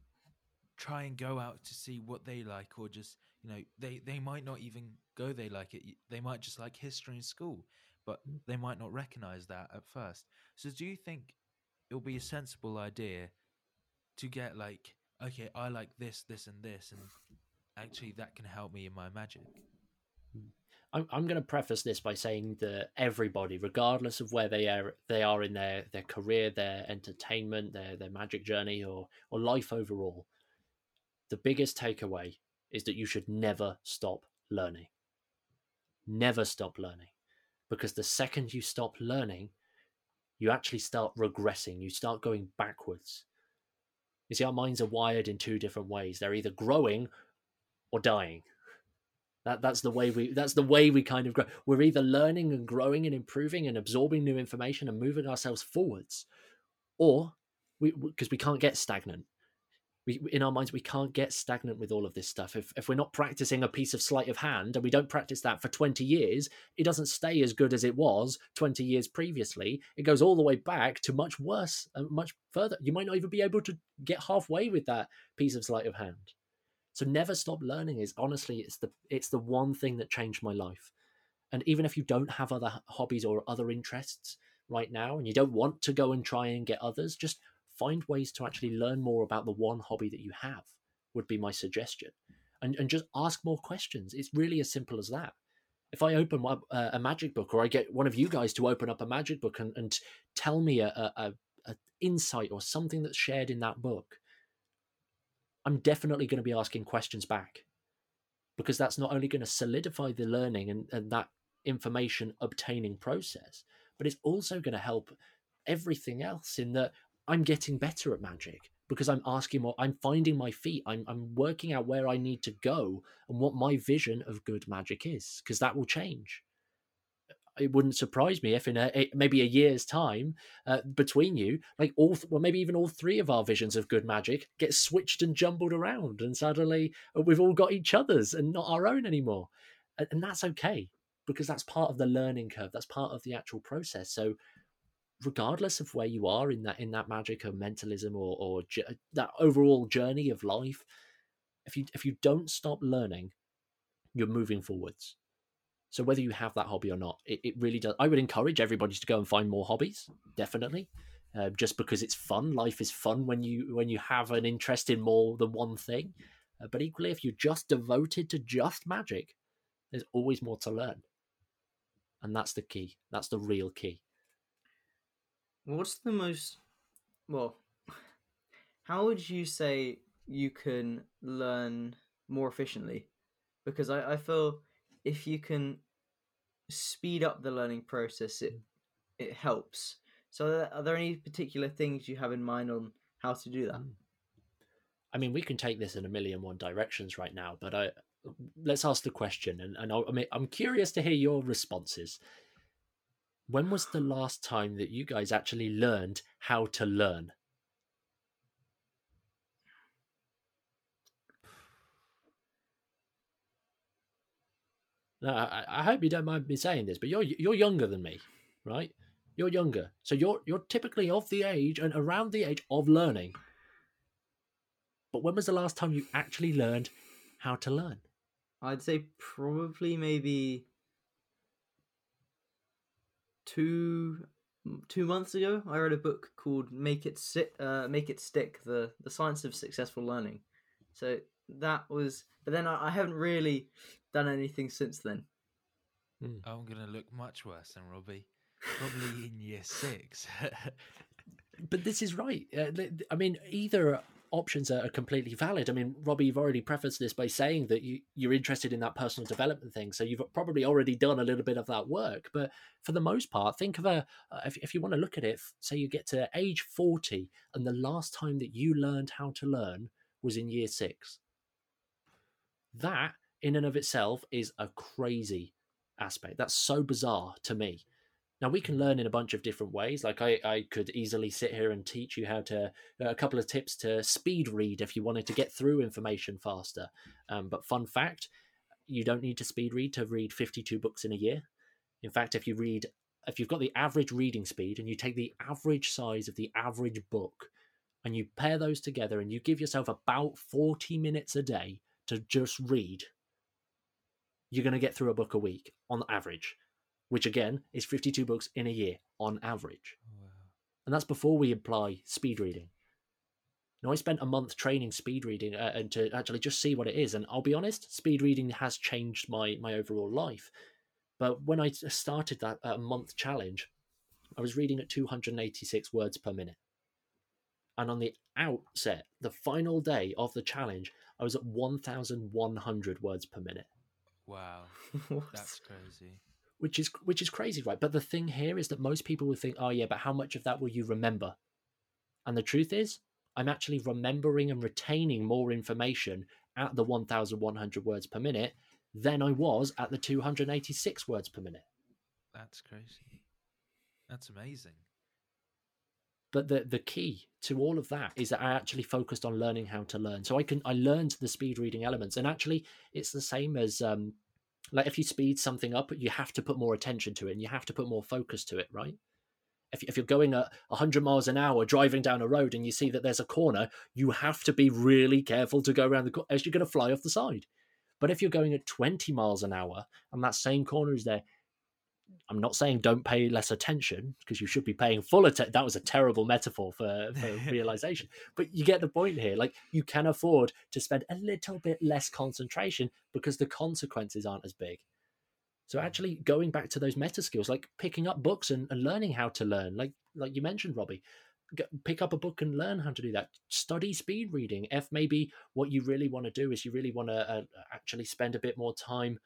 try and go out to see what they like or just you know they they might not even go they like it. They might just like history in school but Mm. they might not recognize that at first. So do you think it'll be a sensible idea to get like okay i like this this and this and actually that can help me in my magic I'm, I'm going to preface this by saying that everybody, regardless of where they are, they are in their, their career, their entertainment, their their magic journey, or or life overall, the biggest takeaway is that you should never stop learning. Never stop learning, because the second you stop learning, you actually start regressing. You start going backwards. You see, our minds are wired in two different ways. They're either growing or dying. That that's the way we that's the way we kind of grow. We're either learning and growing and improving and absorbing new information and moving ourselves forwards, or we because we can't get stagnant. We in our minds we can't get stagnant with all of this stuff. If if we're not practicing a piece of sleight of hand and we don't practice that for 20 years, it doesn't stay as good as it was 20 years previously. It goes all the way back to much worse and much further. You might not even be able to get halfway with that piece of sleight of hand. So never stop learning is honestly it's the it's the one thing that changed my life. And even if you don't have other hobbies or other interests right now and you don't want to go and try and get others, just find ways to actually learn more about the one hobby that you have would be my suggestion. And and just ask more questions. It's really as simple as that. If I open up a magic book or I get one of you guys to open up a magic book and, and tell me a, a, a insight or something that's shared in that book, I'm definitely going to be asking questions back because that's not only going to solidify the learning and, and that information obtaining process, but it's also going to help everything else in that I'm getting better at magic because I'm asking more, I'm finding my feet, I'm, I'm working out where I need to go and what my vision of good magic is because that will change. It wouldn't surprise me if in a maybe a year's time uh, between you, like all well maybe even all three of our visions of good magic get switched and jumbled around, and suddenly uh, we've all got each other's and not our own anymore, and, and that's okay because that's part of the learning curve. That's part of the actual process. So regardless of where you are in that in that magic of mentalism or or that overall journey of life if you if you don't stop learning you're moving forwards so whether you have that hobby or not, it, it really does. I would encourage everybody to go and find more hobbies, definitely, uh, just because it's fun. Life is fun when you when you have an interest in more than one thing. Uh, but equally, if you're just devoted to just magic, there's always more to learn, and that's the key. That's the real key. What's the most well? How would you say you can learn more efficiently? Because I, I feel if you can speed up the learning process, it it helps. So, are there any particular things you have in mind on how to do that? Hmm. I mean, we can take this in a million one directions right now, but I let's ask the question, and, and I mean, I'm curious to hear your responses. When was the last time that you guys actually learned how to learn? I, I hope you don't mind me saying this, but you're you're younger than me, right? You're younger, so you're you're typically of the age and around the age of learning. But when was the last time you actually learned how to learn? I'd say probably maybe two two months ago. I read a book called "Make It Sit, uh, Make It Stick: the the Science of Successful Learning." So that was, but then I, I haven't really done anything since then. Mm. I'm gonna look much worse than Robbie. Probably in year six. but this is right. Uh, I mean, either options are completely valid. I mean, Robbie, you've already prefaced this by saying that you, you're interested in that personal development thing. So you've probably already done a little bit of that work. But for the most part, think of a, uh, if, if you want to look at it, say you get to age 40 and the last time that you learned how to learn was in year six. That in and of itself is a crazy aspect. That's so bizarre to me. Now we can learn in a bunch of different ways. Like I, I could easily sit here and teach you how to uh, a couple of tips to speed read if you wanted to get through information faster. Um, but fun fact, you don't need to speed read to read 52 books in a year. In fact, if you read if you've got the average reading speed and you take the average size of the average book and you pair those together and you give yourself about 40 minutes a day to just read you're going to get through a book a week on average, which again is 52 books in a year on average. Wow. And that's before we apply speed reading. Now, I spent a month training speed reading uh, and to actually just see what it is. And I'll be honest, speed reading has changed my, my overall life. But when I started that uh, month challenge, I was reading at 286 words per minute. And on the outset, the final day of the challenge, I was at 1,100 words per minute. Wow, that's crazy. Which is which is crazy, right? But the thing here is that most people would think, oh yeah, but how much of that will you remember? And the truth is, I'm actually remembering and retaining more information at the 1,100 words per minute than I was at the 286 words per minute. That's crazy. That's amazing. But the the key to all of that is that I actually focused on learning how to learn. So I can I learned the speed reading elements, and actually it's the same as um, like if you speed something up, you have to put more attention to it, and you have to put more focus to it, right? If, if you're going at 100 miles an hour driving down a road and you see that there's a corner, you have to be really careful to go around the corner as you're going to fly off the side. But if you're going at 20 miles an hour and that same corner is there, I'm not saying don't pay less attention because you should be paying full attention. That was a terrible metaphor for, for realization, but you get the point here. Like you can afford to spend a little bit less concentration because the consequences aren't as big. So actually going back to those meta skills, like picking up books and, and learning how to learn, like like you mentioned, Robbie, pick up a book and learn how to do that. Study speed reading. If maybe what you really want to do is you really want to uh, actually spend a bit more time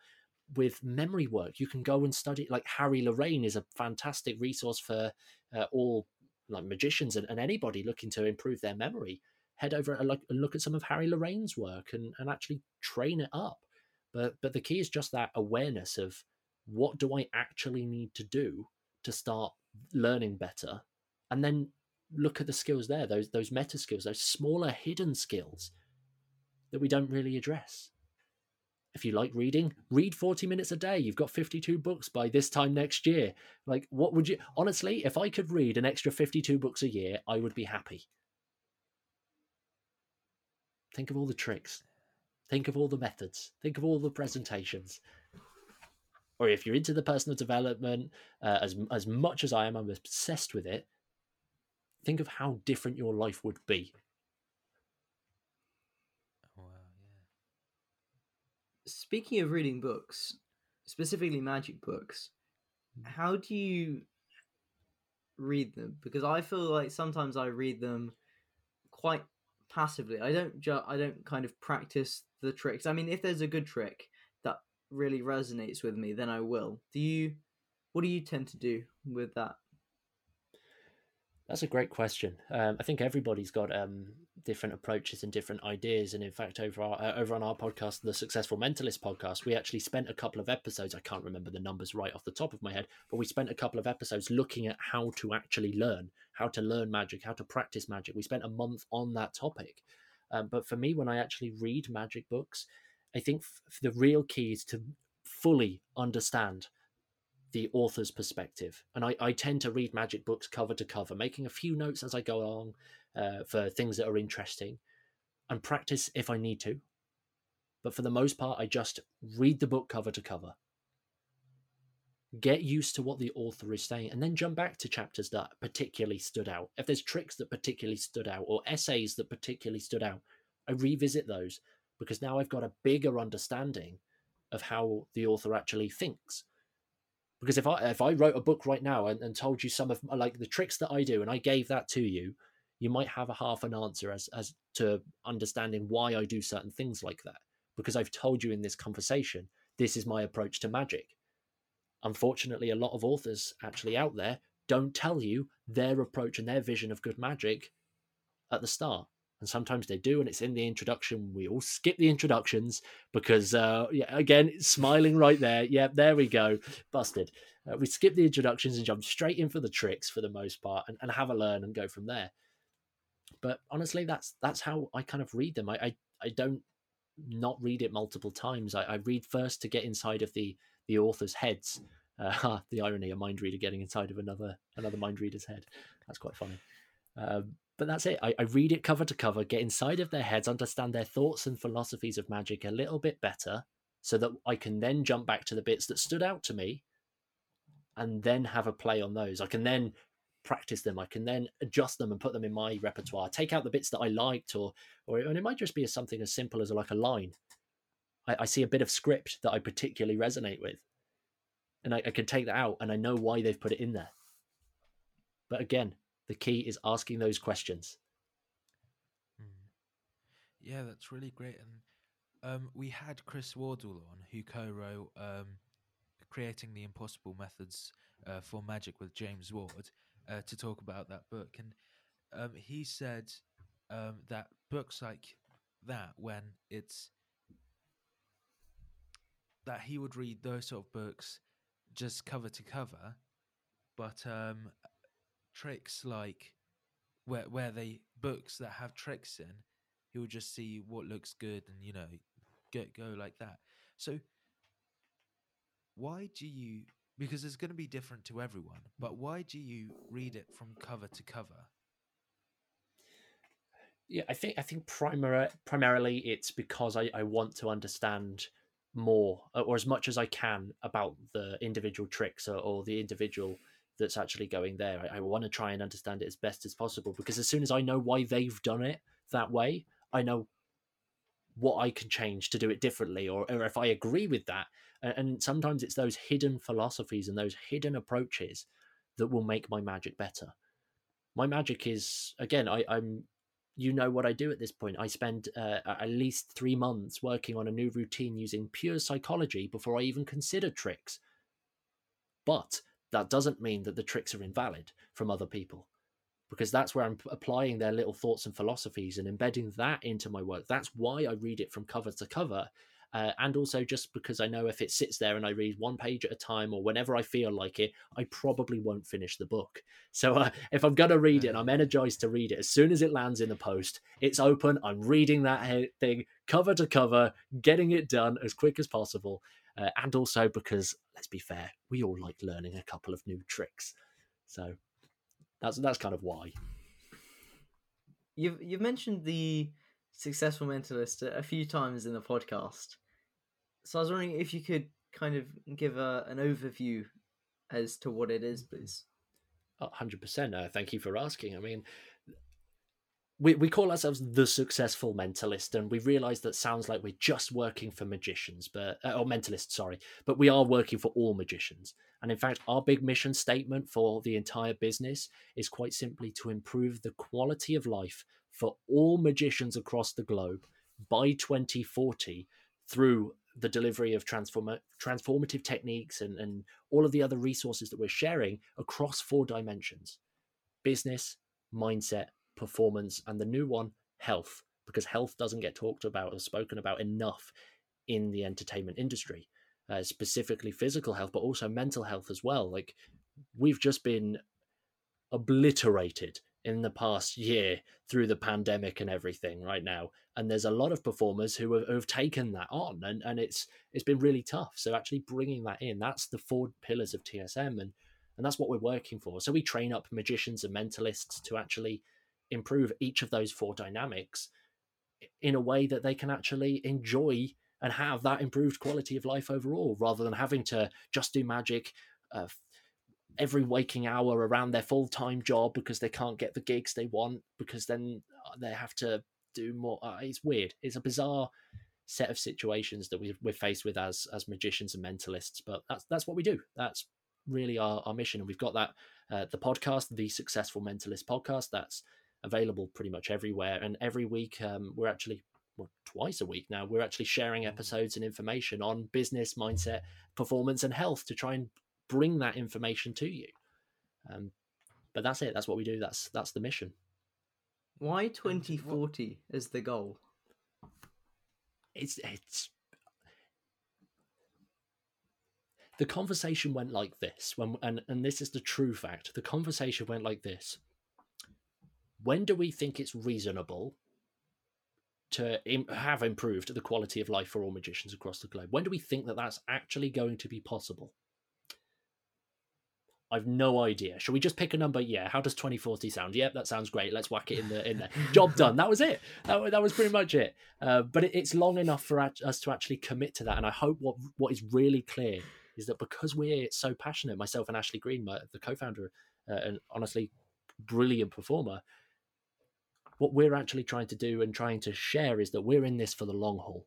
with memory work. You can go and study, like Harry Lorayne is a fantastic resource for uh, all like magicians and, and, anybody looking to improve their memory. Head over and look, and look at some of Harry Lorayne's work and, and actually train it up. But but the key is just that awareness of what do I actually need to do to start learning better? And then look at the skills there, those those meta skills, those smaller hidden skills that we don't really address. If you like reading, read 40 minutes a day. You've got 52 books by this time next year. Like, what would you honestly, if I could read an extra 52 books a year, I would be happy. Think of all the tricks. Think of all the methods. Think of all the presentations. Or if you're into the personal development, uh, as as much as I am, I'm obsessed with it. Think of how different your life would be. Wow, yeah. Speaking of reading books, specifically magic books, hmm. how do you read them? Because I feel like sometimes I read them quite passively. I don't ju- I don't kind of practice the tricks. I mean, if there's a good trick that really resonates with me, then I will. Do you? What do you tend to do with that? That's a great question. Um, I think everybody's got um, different approaches and different ideas. And in fact, over our, uh, over on our podcast, the Successful Mentalist podcast, we actually spent a couple of episodes. I can't remember the numbers right off the top of my head, but we spent a couple of episodes looking at how to actually learn, how to learn magic, how to practice magic. We spent a month on that topic. Um, but for me, when I actually read magic books, I think f- the real key is to fully understand the author's perspective. And I, I tend to read magic books cover to cover, making a few notes as I go along uh, for things that are interesting and practice if I need to. But for the most part, I just read the book cover to cover. Get used to what the author is saying and then jump back to chapters that particularly stood out. If there's tricks that particularly stood out or essays that particularly stood out, I revisit those because now I've got a bigger understanding of how the author actually thinks because if I if I wrote a book right now and, and told you some of like the tricks that I do and I gave that to you, you might have a half an answer as as to understanding why I do certain things like that. Because I've told you in this conversation, this is my approach to magic. Unfortunately, a lot of authors actually out there don't tell you their approach and their vision of good magic at the start and sometimes they do and it's in the introduction. We all skip the introductions because uh yeah again smiling right there. Yeah there we go. Busted. Uh, we skip the introductions and jump straight in for the tricks for the most part and, and have a learn and go from there. But honestly that's that's how i kind of read them. I i, I don't not read it multiple times. I, I read first to get inside of the the author's heads. Uh, the irony a mind reader getting inside of another another mind reader's head. That's quite funny. Um, but that's it. I, I, read it cover to cover, get inside of their heads, understand their thoughts and philosophies of magic a little bit better, so that I can then jump back to the bits that stood out to me and then have a play on those. I can then practice them. I can then adjust them and put them in my repertoire. Take out the bits that I liked, or or and it might just be something as simple as like a line. I, I see a bit of script that I particularly resonate with, and I, I can take that out, and I know why they've put it in there. But again, the key is asking those questions. Mm. Yeah, that's really great. And um, we had Chris Wardle on, who co-wrote um, "Creating the Impossible Methods uh, for Magic" with James Ward, uh, to talk about that book. And um, he said um, that books like that, when it's that he would read those sort of books just cover to cover, but um, tricks like where where they books that have tricks in, he will just see what looks good and you know get go like that. So why do you because it's going to be different to everyone, but why do you read it from cover to cover? Yeah, I think I think primar- primarily it's because I, I want to understand more or as much as I can about the individual tricks or, or the individual that's actually going there. I, I want to try and understand it as best as possible because as soon as I know why they've done it that way, I know what I can change to do it differently, or, or if I agree with that. And, sometimes it's those hidden philosophies and those hidden approaches that will make my magic better. My magic is again, I, I'm you know what I do at this point. I spend uh, at least three months working on a new routine using pure psychology before I even consider tricks. But that doesn't mean that the tricks are invalid from other people because that's where I'm applying their little thoughts and philosophies and embedding that into my work. That's why I read it from cover to cover. uh, and also just because I know if it sits there and I read one page at a time or whenever I feel like it, I probably won't finish the book. So uh, if I'm gonna read it and I'm energized to read it, as soon as it lands in the post, it's open. I'm reading that thing cover to cover, getting it done as quick as possible, uh, and also because let's be fair, we all like learning a couple of new tricks. So that's that's kind of why. You've you've mentioned the successful mentalist a, few times in the podcast. So I was wondering if you could kind of give a, an overview as to what it is, please. hundred percent. Uh, thank you for asking. I mean, we we call ourselves the successful mentalist, and we realize that sounds like we're just working for magicians, but uh, or mentalists, sorry, but we are working for all magicians. And in fact, our big mission statement for the entire business is quite simply to improve the quality of life for all magicians across the globe by 2040 through the delivery of transform- transformative techniques and, and all of the other resources that we're sharing across four dimensions business, mindset, performance, and the new one, health, because health doesn't get talked about or spoken about enough in the entertainment industry, uh, specifically physical health, but also mental health as well. Like we've just been obliterated in the past year through the pandemic and everything right now and there's a lot of performers who have, have, taken that on and, and it's it's been really tough so actually bringing that in that's the four pillars of tsm and and that's what we're working for so we train up magicians and mentalists to actually improve each of those four dynamics in a way that they can actually enjoy and have that improved quality of life overall rather than having to just do magic uh, every waking hour around their full time job because they can't get the gigs they want because then uh, they have to do more. Uh, it's weird. It's a bizarre set of situations that we we're faced with as as magicians and mentalists. But that's that's what we do. That's really our, our mission, and we've got that uh, the podcast, the Successful Mentalist podcast. That's available pretty much everywhere, and every week um, we're actually well, twice a week now, we're actually sharing mm. episodes and information on business, mindset, performance, and health to try and bring that information to you. Um, but that's it. That's what we do. That's that's the mission. Why twenty forty is the goal? It's it's the conversation went like this when and and this is the true fact. The conversation went like this. When do we think it's reasonable to Im- have improved the quality of life for all magicians across the globe? When do we think that that's actually going to be possible? I've no idea. Shall we just pick a number? Yeah. How does 2040 sound? Yep, that sounds great. Let's whack it in the in there. Job done. That was it. That, that was pretty much it. Uh, but it, it's long enough for us to actually commit to that. And I hope what what is really clear is that because we're so passionate, myself and Ashley Green, my, the co-founder uh, and honestly brilliant performer, what we're actually trying to do and trying to share is that we're in this for the long haul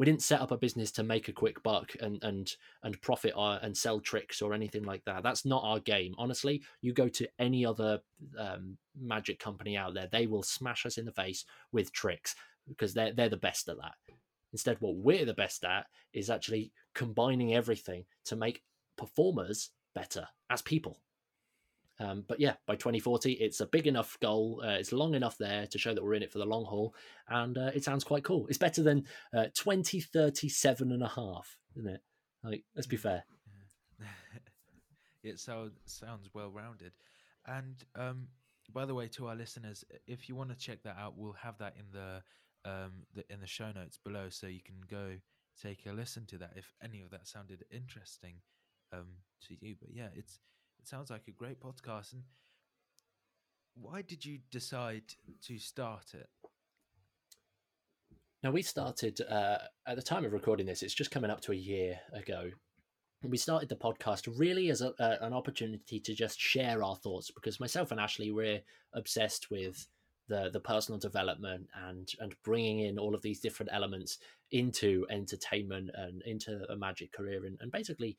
we didn't set up a business to make a quick buck and and and profit or, and sell tricks or anything like that. That's not our game. Honestly, you go to any other um, magic company out there, they will smash us in the face with tricks because they're they're the best at that. Instead, what we're the best at is actually combining everything to make performers better as people. Um, but yeah, by 2040, it's a big enough goal. Uh, it's long enough there to show that we're in it for the long haul. And uh, it sounds quite cool. It's better than uh, 2037 and a half, isn't it? Like, let's be fair. it sounds sounds well rounded. And um, by the way, to our listeners, if you want to check that out, we'll have that in the, um, the in the show notes below, so you can go take a listen to that if any of that sounded interesting um, to you. But yeah, it's it sounds like a great podcast. And why did you decide to start it? Now, we started uh, at the time of recording this, it's just coming up to a year ago. We started the podcast really as a, uh, an opportunity to just share our thoughts because myself and Ashley, we're obsessed with the, the personal development and, and bringing in all of these different elements into entertainment and into a magic career and, and basically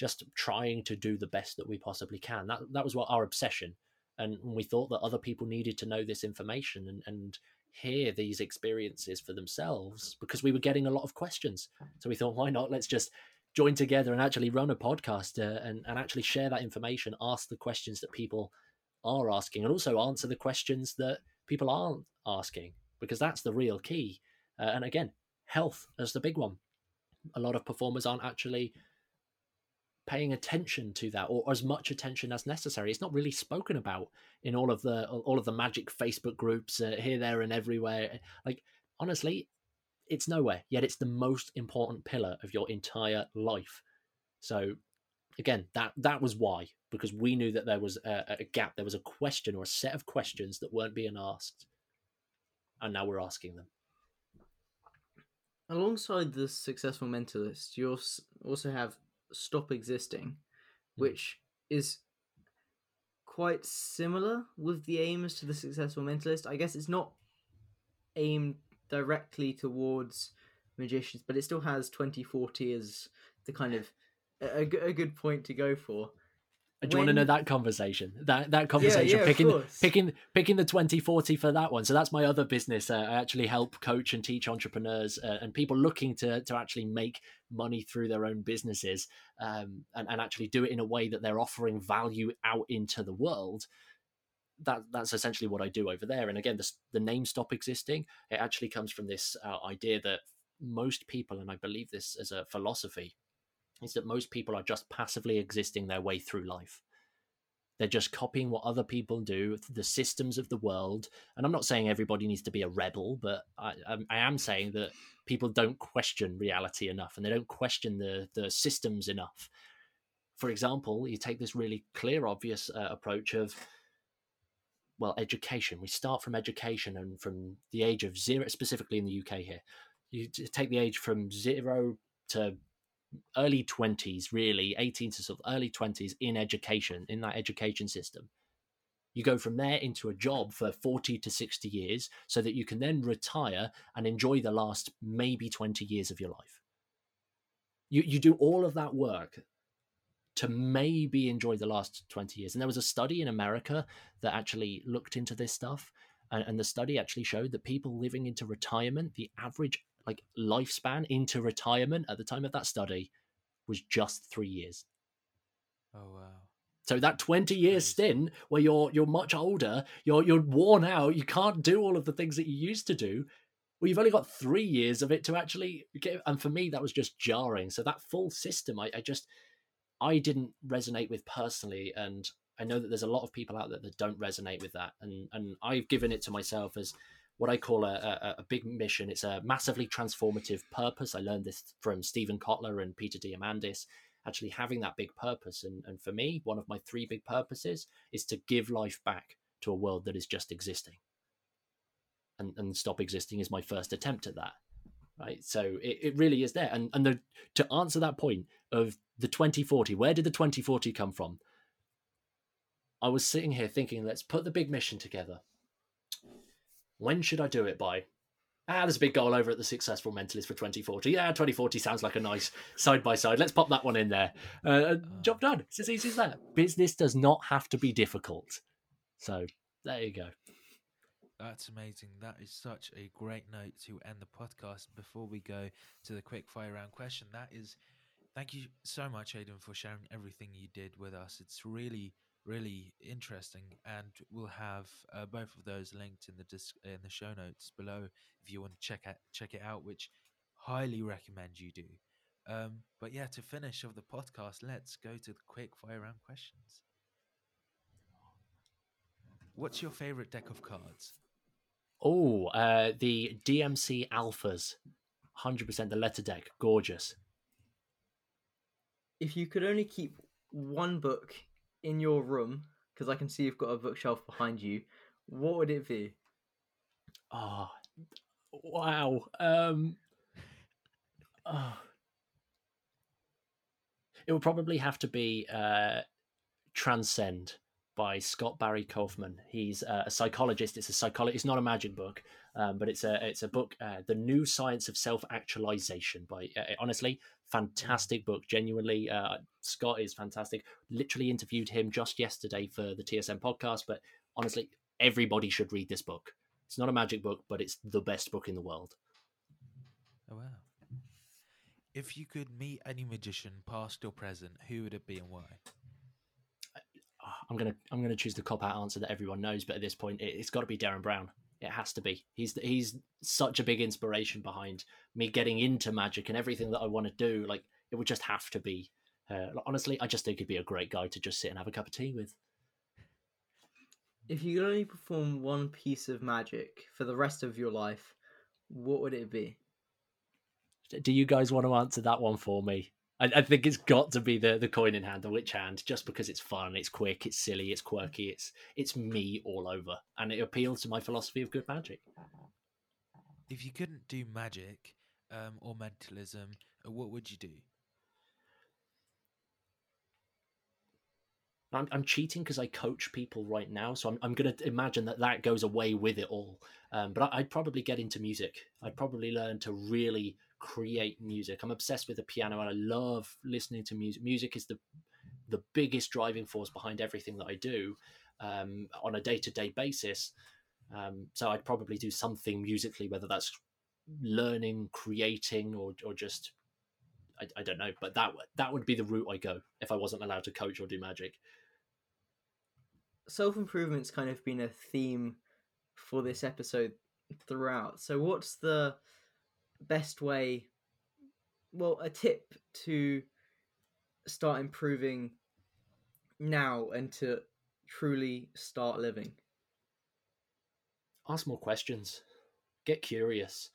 just trying to do the best that we possibly can. That that was what our obsession. And we thought that other people needed to know this information and, and hear these experiences for themselves because we were getting a lot of questions. So we thought, why not? Let's just join together and actually run a podcast uh, and, and actually share that information, ask the questions that people are asking, and also answer the questions that people aren't asking because that's the real key. Uh, and again, health is the big one. A lot of performers aren't actually paying attention to that or as much attention as necessary. It's not really spoken about in all of the all of the magic Facebook groups uh, here, there, and everywhere. Like honestly, it's nowhere. Yet it's the most important pillar of your entire life. So again, that that was why because we knew that there was a, a gap, there was a question or a set of questions that weren't being asked, and now we're asking them. Alongside the successful mentalist, you also have stop existing, hmm. which is quite similar with the aims to the successful mentalist. I guess it's not aimed directly towards magicians, but it still has 2040 as the kind of a, a good point to go for. Do you when... want to know that conversation? That that conversation, yeah, yeah, picking picking picking the twenty forty for that one. So that's my other business. Uh, I actually help coach and teach entrepreneurs uh, and people looking to to actually make money through their own businesses um, and and actually do it in a way that they're offering value out into the world. That that's essentially what I do over there. And again, the the name stop existing. It actually comes from this uh, idea that most people, and I believe this as a philosophy, is that most people are just passively existing their way through life. They're just copying what other people do, the systems of the world. And I'm not saying everybody needs to be a rebel, but I, I am saying that people don't question reality enough and they don't question the, the systems enough. For example, you take this really clear, obvious uh, approach of, well, education. We start from education and from the age of zero, specifically in the UK here. You take the age from zero to early 20s, really, 18 to sort of early 20s in education, in that education system. You go from there into a job for 40 to 60 years so that you can then retire and enjoy the last maybe 20 years of your life. You, you do all of that work to maybe enjoy the last 20 years. And there was a study in America that actually looked into this stuff. And, and the study actually showed that people living into retirement, the average like lifespan into retirement at the time of that study was just three years. Oh wow. So that 20 year stint where you're you're much older, you're you're worn out, you can't do all of the things that you used to do. Well, you've only got three years of it to actually get and for me that was just jarring. So that full system I, I just I didn't resonate with personally and I know that there's a lot of people out there that don't resonate with that. And and I've given it to myself as what I call a, a, a, big mission. It's a massively transformative purpose. I learned this from Steven Kotler and Peter Diamandis, actually having that big purpose. And, and for me, one of my three big purposes is to give life back to a world that is just existing. And, and stop existing is my first attempt at that. Right. So it, it really is there. And, and the, to answer that point of the 2040, where did the 2040 come from? I was sitting here thinking, let's put the big mission together when should I do it by? Ah, there's a big goal over at the Successful Mentalist for 2040. Yeah, 2040 sounds like a nice side by side. Let's pop that one in there. Uh, uh, job done. It's as easy as that. Business does not have to be difficult. So there you go. That's amazing. That is such a great note to end the podcast. Before we go to the quick fire round question, that is, thank you so much, Aidan, for sharing everything you did with us. It's really really interesting and we'll have uh, both of those linked in the disc in the show notes below if you want to check out check it out which highly recommend you do. Um, but yeah to finish of the podcast let's go to the quick fire round questions. What's your favorite deck of cards? Oh uh, the dmc alphas 100% the letter deck gorgeous. If you could only keep one book in your room, because I can see you've got a bookshelf behind you, what would it be? Oh, wow. Um, oh. It would probably have to be uh, Transcend by Scott Barry Kaufman. He's uh, a psychologist. It's a psychology. It's not a magic book, um, but it's a it's a book, uh, The New Science of Self Actualization. By uh, honestly, fantastic book. Genuinely, uh, Scott is fantastic. Literally interviewed him just yesterday for the TSM podcast. But honestly, everybody should read this book. It's not a magic book, but it's the best book in the world. Oh wow! If you could meet any magician, past or present, who would it be and why? I'm gonna I'm gonna choose the cop out answer that everyone knows, but at this point, it, has got to be Derren Brown. It has to be. He's he's such a big inspiration behind me getting into magic and everything that I want to do. Like it would just have to be. Uh, honestly, I just think he'd be a great guy to just sit and have a cup of tea with. If you could only perform one piece of magic for the rest of your life, what would it be? Do you guys want to answer that one for me? I, I think it's got to be the the coin in hand, the which hand, just because it's fun, it's quick, it's silly, it's quirky, it's it's me all over, and it appeals to my philosophy of good magic. If you couldn't do magic um, or mentalism, uh, what would you do? I'm, I'm cheating because I coach people right now, so I'm, I'm going to imagine that that goes away with it all. Um, but I, I'd probably get into music. I'd probably learn to really create music. I'm obsessed with the piano and I love listening to music. Music is the the biggest driving force behind everything that I do um, on a day to day basis. Um, so I'd probably do something musically, whether that's learning, creating, or or just I, I don't know. But that that would be the route I go if I wasn't allowed to coach or do magic. Self improvement's kind of been a theme for this episode throughout. So, what's the best way? Well, a tip to start improving now and to truly start living. Ask more questions. Get curious.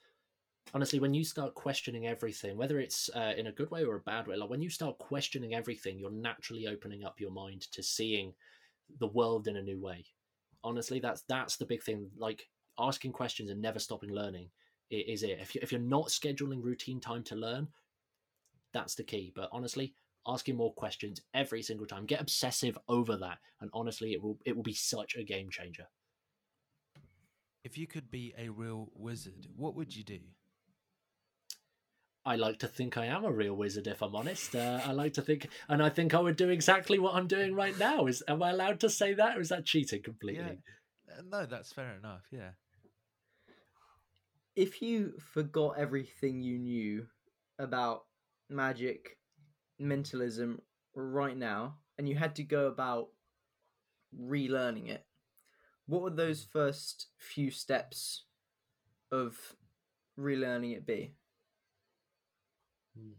Honestly, when you start questioning everything, whether it's uh, in a good way or a bad way, like when you start questioning everything, you're naturally opening up your mind to seeing the world in a new way. Honestly, that's that's the big thing. Like asking questions and never stopping learning is it. If you if you're not scheduling routine time to learn, that's the key. But honestly, asking more questions every single time, get obsessive over that, and honestly, it will it will be such a game changer. If you could be a real wizard, what would you do? I like to think I am a real wizard, if I'm honest. Uh, I like to think, and I think I would do exactly what I'm doing right now. Is am I allowed to say that, or is that cheating completely? Yeah. Uh, no, that's fair enough. Yeah. If you forgot everything you knew about magic, mentalism right now, and you had to go about relearning it, what would those first few steps of relearning it be? Hmm.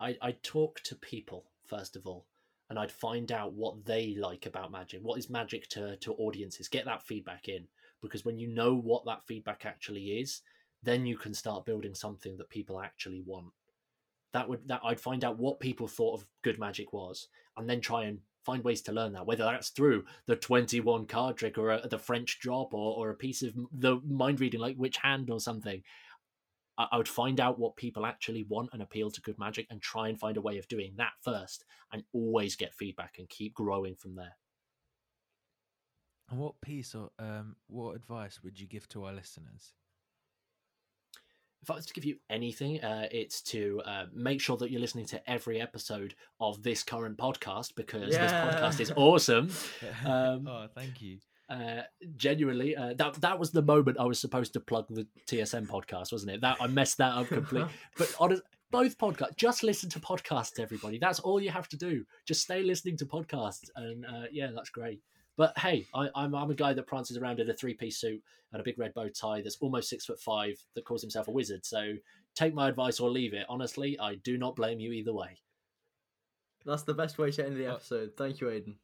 I I'd talk to people first of all, and I'd find out what they like about magic. What is magic to to audiences? Get that feedback in because when you know what that feedback actually is, then you can start building something that people actually want. That would that I'd find out what people thought of good magic was, and then try and find ways to learn that. Whether that's through the twenty-one card trick or a, the French drop or or a piece of the mind reading like which Hand or something. I, would find out what people actually want and appeal to good magic and try and find a way of doing that first and always get feedback and keep growing from there. And what piece or um, what advice would you give to our listeners? If I was to give you anything, uh, it's to uh, make sure that you're listening to every episode of this current podcast because yeah. this podcast is awesome. Um, oh, thank you uh, genuinely, uh, that that was the moment I was supposed to plug the TSM podcast, wasn't it? That I messed that up completely. but on both podcasts, just listen to podcasts, everybody. That's all you have to do. Just stay listening to podcasts, and uh, yeah, that's great. But hey, I, I'm I'm a guy that prances around in a three piece suit and a big red bow tie. That's almost six foot five. That calls himself a wizard. So take my advice or leave it. Honestly, I do not blame you either way. That's the best way to end the episode. Thank you, Aidan.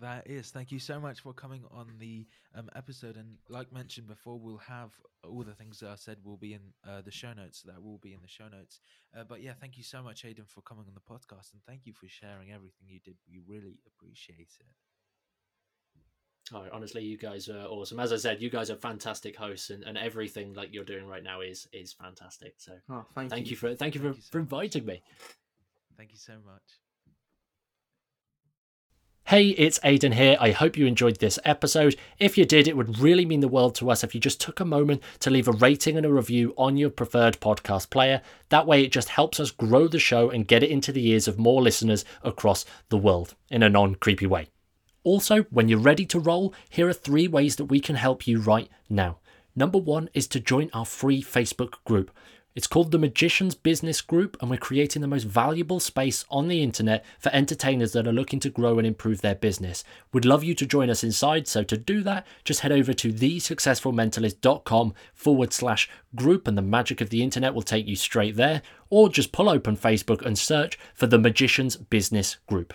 That is. Thank you so much for coming on the um, episode. And like mentioned before, we'll have all the things that I said will be in uh, the show notes. That will be in the show notes. Uh, but yeah, thank you so much, Aidan, for coming on the podcast, and thank you for sharing everything you did. We really appreciate it. Oh, honestly, you guys are awesome. As I said, you guys are fantastic hosts, and, and everything like you're doing right now is is fantastic. So, oh, thank, thank you. you. for thank you for, you so for inviting me. Thank you so much. Hey, it's Aidan here. I hope you enjoyed this episode. If you did, it would really mean the world to us if you just took a moment to leave a rating and a review on your preferred podcast player. That way, it just helps us grow the show and get it into the ears of more listeners across the world in a non creepy way. Also, when you're ready to roll, here are three ways that we can help you right now. Number one is to join our free Facebook group. It's called the Magicians Business Group, and we're creating the most valuable space on the internet for entertainers that are looking to grow and improve their business. We'd love you to join us inside, so to do that, just head over to thesuccessfulmentalist.com forward slash group, and the magic of the internet will take you straight there, or just pull open Facebook and search for the Magicians Business Group.